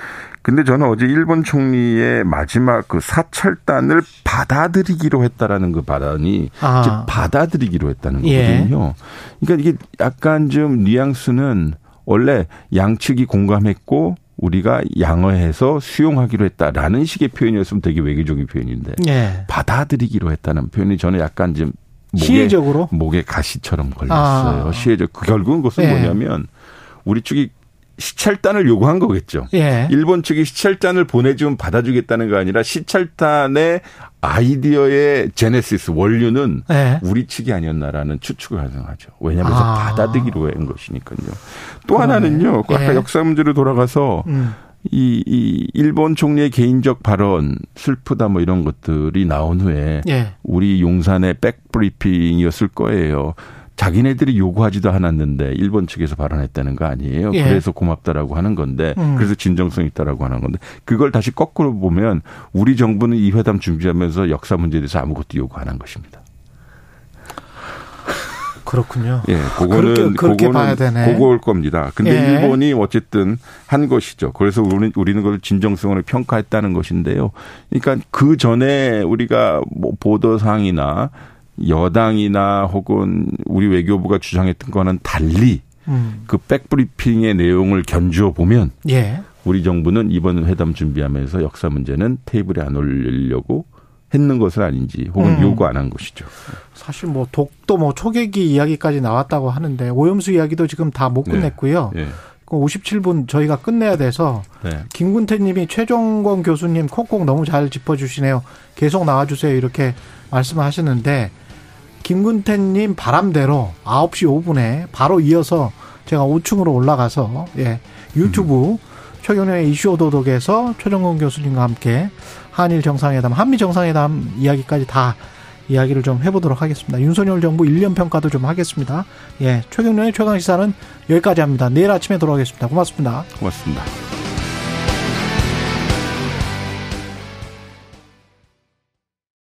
K: 근데 저는 어제 일본 총리의 마지막 그 사찰단을 받아들이기로 했다라는 그 발언이 아. 받아들이기로 했다는 예. 거거든요. 그러니까 이게 약간 좀 뉘앙스는 원래 양측이 공감했고 우리가 양어해서 수용하기로 했다라는 식의 표현이었으면 되게 외교적인 표현인데 네. 받아들이기로 했다는 표현이 저는 약간 좀
B: 목에, 시혜적으로
K: 목에 가시처럼 걸렸어요. 아. 시혜적 그 결국은 그것은 네. 뭐냐면 우리 쪽이 시찰단을 요구한 거겠죠. 예. 일본 측이 시찰단을 보내주면 받아주겠다는 거 아니라 시찰단의 아이디어의 제네시스 원류는 예. 우리 측이 아니었나라는 추측을 가능하죠. 왜냐하면 아. 받아들이기로 한 것이니까요. 또 그러네. 하나는요. 그 아까 예. 역사 문제로 돌아가서 음. 이, 이 일본 총리의 개인적 발언 슬프다 뭐 이런 것들이 나온 후에 예. 우리 용산의 백브리핑이었을 거예요. 자기네들이 요구하지도 않았는데 일본 측에서 발언했다는 거 아니에요. 예. 그래서 고맙다라고 하는 건데 음. 그래서 진정성 있다라고 하는 건데 그걸 다시 거꾸로 보면 우리 정부는 이 회담 준비하면서 역사 문제에 대해서 아무것도 요구 안 한 것입니다.
B: 그렇군요.
K: 예, 그거는 그렇게, 그렇게 그거는 봐야 되네. 그거일 겁니다. 근데 예. 일본이 어쨌든 한 것이죠. 그래서 우리는 우리는 그걸 진정성을 평가했다는 것인데요. 그러니까 그 전에 우리가 뭐 보도 사항이나 여당이나 혹은 우리 외교부가 주장했던 거는 달리 음. 그 백브리핑의 내용을 견주어 보면 예. 우리 정부는 이번 회담 준비하면서 역사 문제는 테이블에 안 올리려고 했는 것은 아닌지 혹은 음. 요구 안 한 것이죠.
B: 사실 뭐 독도 뭐 초계기 이야기까지 나왔다고 하는데 오염수 이야기도 지금 다 못 끝냈고요. 네. 네. 57분 저희가 끝내야 돼서 네. 김군태님이 최종권 교수님 콕콕 너무 잘 짚어주시네요. 계속 나와주세요 이렇게 말씀하시는데 김군태님 바람대로 9시 5분에 바로 이어서 제가 5층으로 올라가서 예 유튜브 음. 최경련의 이슈 오도독에서 최종권 교수님과 함께 한일 정상회담, 한미 정상회담 이야기까지 다 이야기를 좀 해보도록 하겠습니다. 윤석열 정부 1년 평가도 좀 하겠습니다. 예, 최경련의 최강 시사는 여기까지 합니다. 내일 아침에 돌아오겠습니다. 고맙습니다.
K: 고맙습니다.